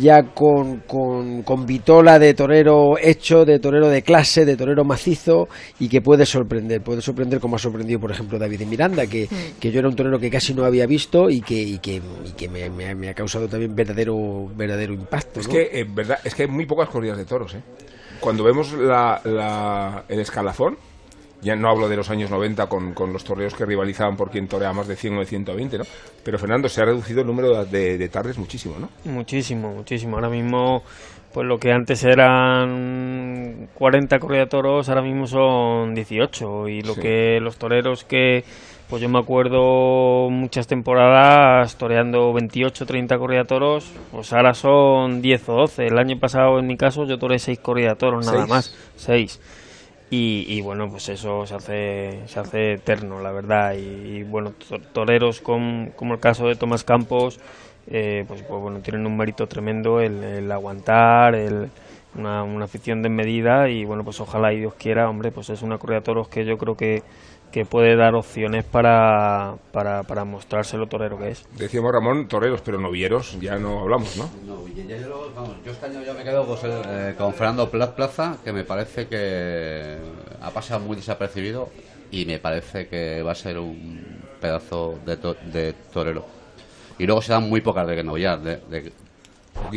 ya con, con, con vitola de torero hecho, de torero de clase, de torero macizo y que puede sorprender, puede sorprender como ha sorprendido por ejemplo David Miranda, que, que yo era un torero que casi no había visto y que, y que, y que me, me ha- me ha causado también verdadero, verdadero impacto. Es ¿no? que, en verdad, es que hay muy pocas corridas de toros, ¿eh? Cuando vemos la, la- el escalafón Ya no hablo de los años 90 con, con los toreros que rivalizaban por quien torea más de 100 o de 120, ¿no? Pero Fernando, se ha reducido el número de, de tardes muchísimo, ¿no? Muchísimo, muchísimo. Ahora mismo, pues lo que antes eran 40 corridas de toros, ahora mismo son 18. Y lo Sí. que los toreros que, pues yo me acuerdo muchas temporadas toreando 28, 30 corridas de toros, pues ahora son 10 o 12. El año pasado, en mi caso, yo toré 6 corridas de toros, nada ¿Seis? más. 6. Y, y bueno, pues eso se hace, se hace eterno, la verdad. Y, bueno, to- toreros com- como el caso de Tomás Campos, eh, pues, pues bueno, tienen un mérito tremendo el, el aguantar, el, una, una afición desmedida y bueno, pues ojalá y Dios quiera, hombre, pues es una corrida de toros que yo creo que, que puede dar opciones para, para, para mostrarse lo torero que es. Decíamos Ramón, toreros, pero novieros, ya no hablamos, ¿no? No, y ya yo, vamos, yo este año ya me quedo pues, eh, con Fernando Pla- Plaza, que me parece que ha pasado muy desapercibido y me parece que va a ser un pedazo de, to- de torero. Y luego se dan muy pocas de que no ya, de, de-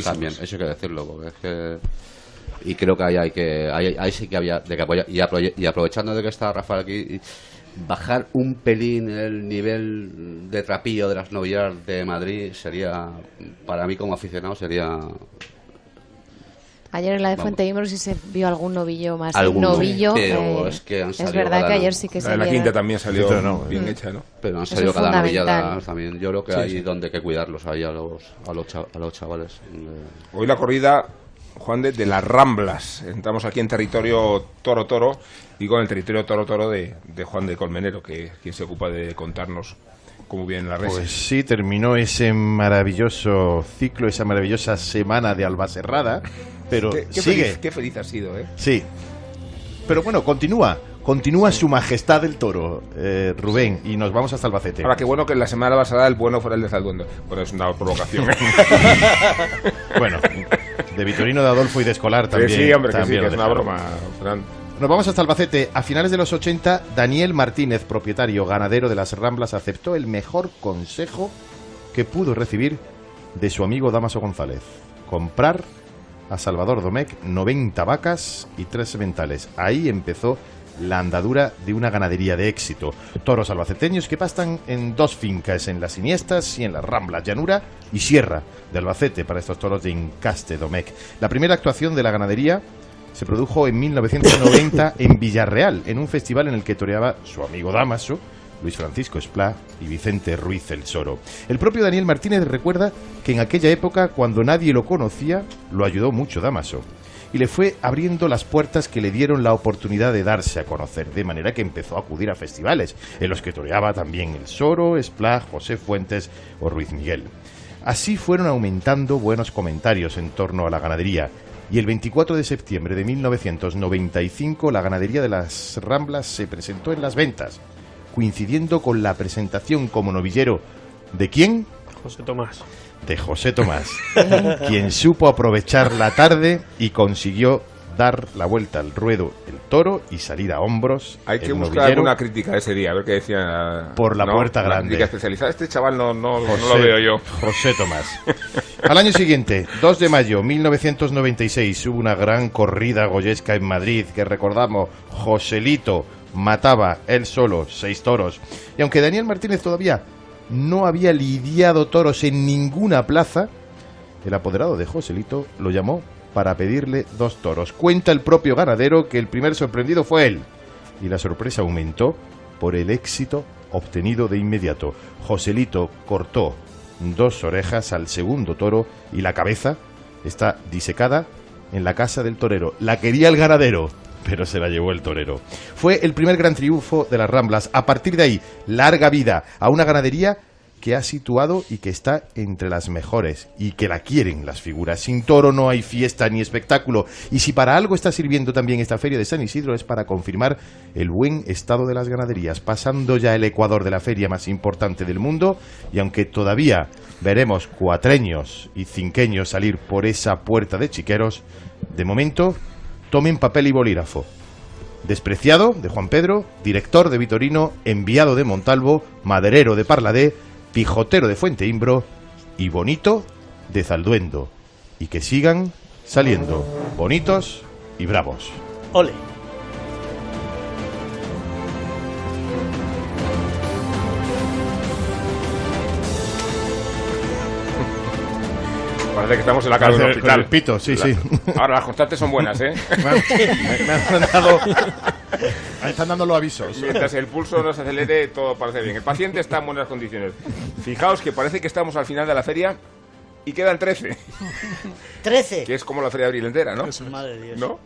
también, eso hay que decirlo, porque es que y creo que ahí hay que ahí, ahí sí que había de que apoyar y, apro- y aprovechando de que está Rafael aquí y bajar un pelín el nivel de trapillo de las novillas de Madrid sería para mí como aficionado sería Ayer en la de. Fuente Imbro sí se vio algún novillo más. Algún novillo. pero eh, es que han es salido verdad que ayer sí que se La de la vieron. quinta también salió Pero no, bien Mm. hecha, ¿no? pero han salido es cada novillada también yo creo que Sí, hay sí. donde hay que cuidarlos ahí a los a los, a los chavales Eh, Hoy la corrida, Juan, de, de las Ramblas. Entramos aquí en territorio toro-toro y con el territorio toro-toro de, de Juan de Colmenero, que es quien se ocupa de contarnos cómo vienen las reses. Pues sí, terminó ese maravilloso ciclo, esa maravillosa semana de Albacerrada, pero qué, qué sigue. feliz, qué feliz ha sido, ¿eh? Sí. Pero bueno, continúa. Continúa su majestad el toro, eh, Rubén, y nos vamos hasta Albacete. Ahora, qué bueno que en la semana pasada el bueno fuera el de Zalduendo. Bueno, es una provocación. bueno, de Vitorino de Adolfo y de Escolar también. sí, hombre, que sí, también que lo es una broma, Fran. Nos vamos hasta Albacete. A finales de los 80, Daniel Martínez, propietario ganadero de las Ramblas, aceptó el mejor consejo que pudo recibir de su amigo Damaso González. Comprar a Salvador Domecq 90 vacas y tres sementales. Ahí empezó la andadura de una ganadería de éxito. Toros albaceteños que pastan en dos fincas, en las Iniestas y en las Ramblas, Llanura y Sierra de Albacete para estos toros de Incaste Domecq. La primera actuación de la ganadería se produjo en 1990 en Villarreal, en un festival en el que toreaba su amigo Damaso, Luis Francisco Esplá y Vicente Ruiz el Soro. El propio Daniel Martínez recuerda que en aquella época, cuando nadie lo conocía, lo ayudó mucho Damaso y le fue abriendo las puertas que le dieron la oportunidad de darse a conocer, de manera que empezó a acudir a festivales, en los que toreaba también el Soro, Esplá, José Fuentes o Ruiz Miguel. Así fueron aumentando buenos comentarios en torno a la ganadería, y el 24 de septiembre de 1995 la ganadería de las Ramblas se presentó en las ventas, coincidiendo con la presentación como novillero de quién? José Tomás. De José Tomás, quien supo aprovechar la tarde y consiguió dar la vuelta al ruedo el toro y salir a hombros. Hay que buscar alguna crítica ese día, a ver qué decía. Por la ¿no? puerta Una grande. crítica especializada. Este chaval no, no, no lo veo yo. José Tomás. Al año siguiente, 2 de mayo 1996, hubo una gran corrida goyesca en Madrid que recordamos, Joselito mataba él solo seis toros. Y aunque Daniel Martínez todavía no había lidiado toros en ninguna plaza, el apoderado de Joselito lo llamó para pedirle dos toros. Cuenta el propio ganadero que el primer sorprendido fue él. Y la sorpresa aumentó por el éxito obtenido de inmediato. Joselito cortó dos orejas al segundo toro y la cabeza está disecada en la casa del torero. La quería el ganadero, pero se la llevó el torero. Fue el primer gran triunfo de las Ramblas. A partir de ahí, larga vida a una ganadería que ha situado y que está entre las mejores y que la quieren las figuras. Sin toro no hay fiesta ni espectáculo. Y si para algo está sirviendo también esta feria de San Isidro es para confirmar el buen estado de las ganaderías, pasando ya el Ecuador de la feria más importante del mundo y aunque todavía veremos cuatreños y cinqueños salir por esa puerta de chiqueros, de momento tomen papel y bolígrafo. Despreciado de Juan Pedro, director de Vitorino, enviado de Montalvo, maderero de Parladé, pijotero de Fuente Imbro y bonito de Zalduendo. Y que sigan saliendo bonitos y bravos. Ole. Parece que estamos en la casa de un hospital. el pito, sí, sí. Ahora, las constantes son buenas, ¿eh? Me han- me han dado- me están dando los avisos. Mientras el pulso no se acelere, todo parece bien. El paciente está en buenas condiciones. Fijaos que parece que estamos al final de la feria y quedan 13. 13. Que es como la feria de abril entera, ¿no? Madre de Dios. ¿No?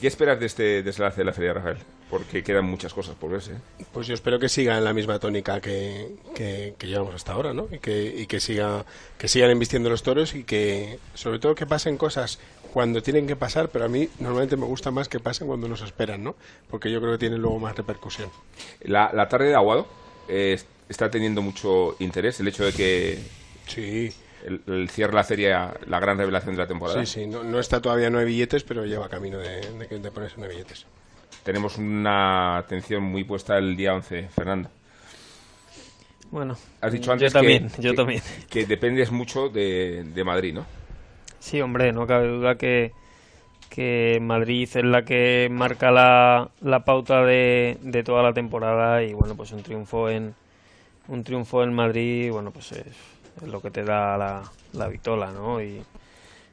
¿Qué esperas de este desenlace de la feria, Rafael? Porque quedan muchas cosas por verse. ¿eh? Pues yo espero que siga en la misma tónica que, que, que llevamos hasta ahora, ¿no? Y que, y que siga que sigan embistiendo los toros y que, sobre todo, que pasen cosas cuando tienen que pasar, pero a mí normalmente me gusta más que pasen cuando nos esperan, ¿no? Porque yo creo que tienen luego más repercusión. La, la tarde de Aguado eh, está teniendo mucho interés. El hecho de que sí. el, el cierre la feria, la gran revelación de la temporada. Sí, sí, no, no está todavía, no hay billetes, pero lleva camino de, de, de ponerse nueve billetes. Tenemos una atención muy puesta el día 11, Fernando. Bueno, Has dicho yo antes también, que, yo que- también. que dependes mucho de, de Madrid, ¿no? Sí, hombre, no cabe duda que, que Madrid es la que marca la, la pauta de, de toda la temporada y bueno, pues un triunfo en un triunfo en Madrid, bueno, pues es, es lo que te da la, la vitola, ¿no? Y,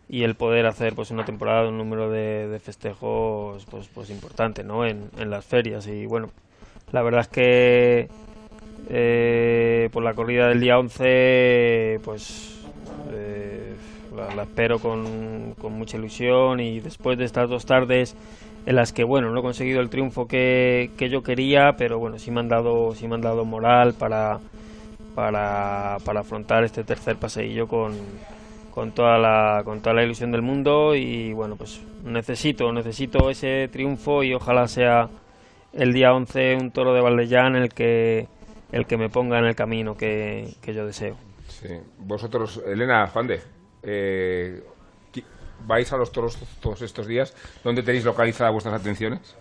y el poder hacer pues una temporada, un número de, de festejos pues pues importante, ¿no? En, en las ferias y bueno, la verdad es que eh, por la corrida del día 11 pues eh, la, espero con, con mucha ilusión y después de estas dos tardes en las que bueno no he conseguido el triunfo que, que yo quería pero bueno sí me han dado sí me han dado moral para para, para afrontar este tercer paseillo con, con toda la con toda la ilusión del mundo y bueno pues necesito necesito ese triunfo y ojalá sea el día 11 un toro de Valdellán el que el que me ponga en el camino que, que yo deseo Sí. Vosotros, Elena, Juan de, eh, qui- ¿vais a los toros todos estos días? ¿Dónde tenéis localizadas vuestras atenciones?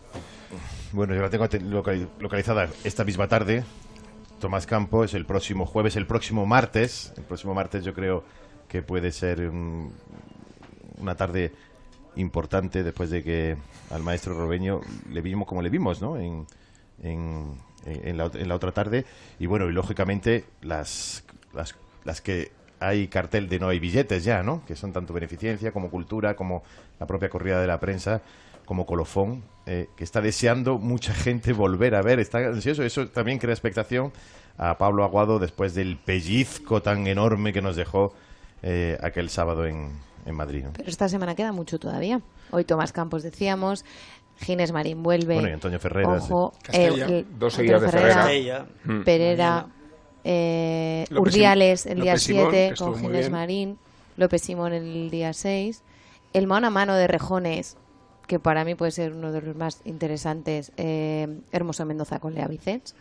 Bueno, yo la tengo te- locali- localizada esta misma tarde. Tomás Campos, el próximo jueves, el próximo martes. El próximo martes yo creo que puede ser una tarde importante después de que al maestro Robeño le vimos como le vimos, ¿no? En, en, en la, en la otra tarde. Y bueno, y lógicamente las, las, las que hay cartel de no hay billetes ya, ¿no? Que son tanto beneficencia como cultura, como la propia corrida de la prensa, como colofón, eh, que está deseando mucha gente volver a ver, está ansioso. Eso también crea expectación a Pablo Aguado después del pellizco tan enorme que nos dejó eh, aquel sábado en, en Madrid. ¿no? Pero esta semana queda mucho todavía. Hoy Tomás Campos decíamos, Ginés Marín vuelve. Bueno, y Antonio Ferreras, Ojo. Castella. el- Dos seguidas de Ferreras, Ferreras. Mm. Pereira, eh, Urdiales el día López Simón, que 7 estuvo con Ginés. Marín, López Simón el día 6. El mano a mano de Rejones, que para mí puede ser uno de los más interesantes, eh, Hermoso Mendoza con Lea Vicens,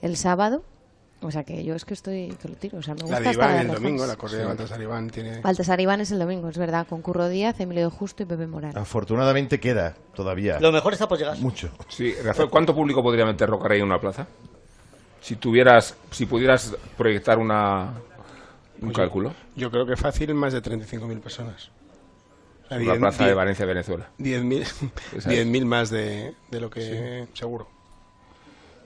el sábado. O sea que yo es que estoy, que lo tiro. O sea, me La gusta de hasta Iván de el domingo, la corrida de Baltasar Iván tiene... Baltasar Iván es el domingo, es verdad, con Curro Díaz, Emilio de Justo y Pepe Morán. Afortunadamente queda todavía. Lo mejor está por llegar. Mucho. Sí, Rafael, ¿cuánto público podría meter Rocarey en una plaza? Si tuvieras, si pudieras proyectar una, un Pues cálculo. Yo creo que fácil más de 35.000 personas. Sea, Una diez- plaza de diez- Valencia, Venezuela. 10.000 Esa 10.000 más de, de lo que seguro.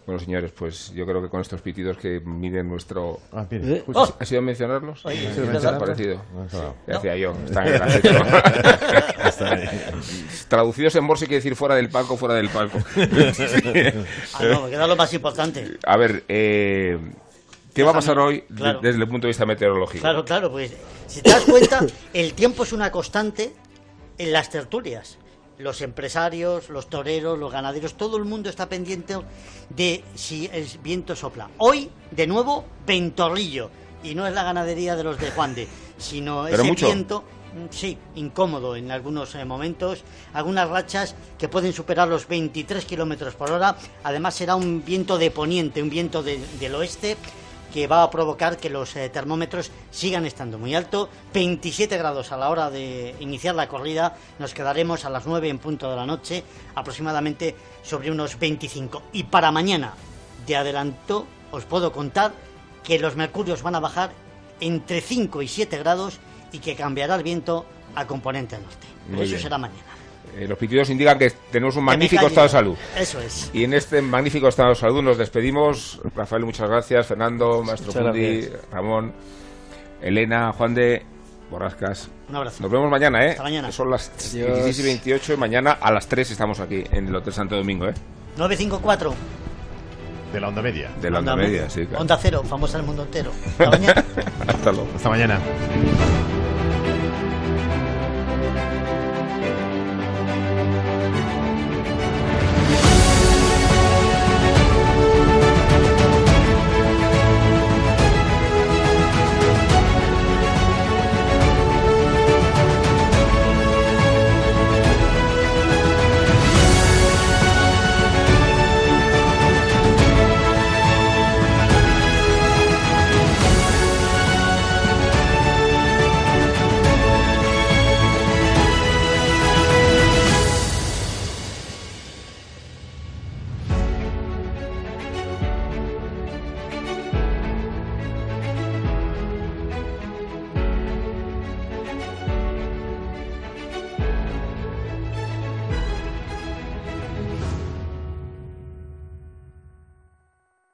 Bueno, señores, pues yo creo que con estos pitidos que miden nuestro... Ah, mire, ¿Eh? justo. ¿Ha sido mencionarlos? Ay, ¿Ha parecido? No. Ya decía yo, están. Traducidos en bolsa quiere decir fuera del palco, fuera del palco. Ah, no, me queda lo más importante. A ver, eh, ¿qué va a pasar hoy claro. desde el punto de vista meteorológico? Claro, claro, pues si te das cuenta, el tiempo es una constante en las tertulias. Los empresarios, los toreros, los ganaderos, todo el mundo está pendiente de si el viento sopla. Hoy, de nuevo, ventorrillo. Y no es la ganadería de los de Juan de, sino Pero ese mucho. viento, mm, sí, incómodo en algunos eh, momentos. Algunas rachas que pueden superar los 23 kilómetros por hora. Además, será un viento de poniente, un viento de- del oeste que va a provocar que los eh, termómetros sigan estando muy alto. 27 grados a la hora de iniciar la corrida. Nos quedaremos a las 9 en punto de la noche, aproximadamente sobre unos 25. Y para mañana, de adelanto, os puedo contar que los mercurios van a bajar entre 5 y 7 grados y que cambiará el viento a componente norte. Pero eso será mañana. Eh, los pitidos indican que tenemos un magnífico estado de salud. Eso es. Y en este magnífico estado de salud nos despedimos. Rafael, muchas gracias. Fernando, Maestro Muchas Fundi, gracias. Ramón, Elena, Juan de. Borrascas. Un abrazo. Nos vemos mañana, ¿eh? Hasta mañana. Son las Adiós. 16 y 28 y mañana a las 3 estamos aquí en el Hotel Santo Domingo, ¿eh? 954. De la onda media. De la onda media, sí, claro. Onda cero, famosa en el mundo entero. Hasta mañana. Hasta luego. Hasta mañana.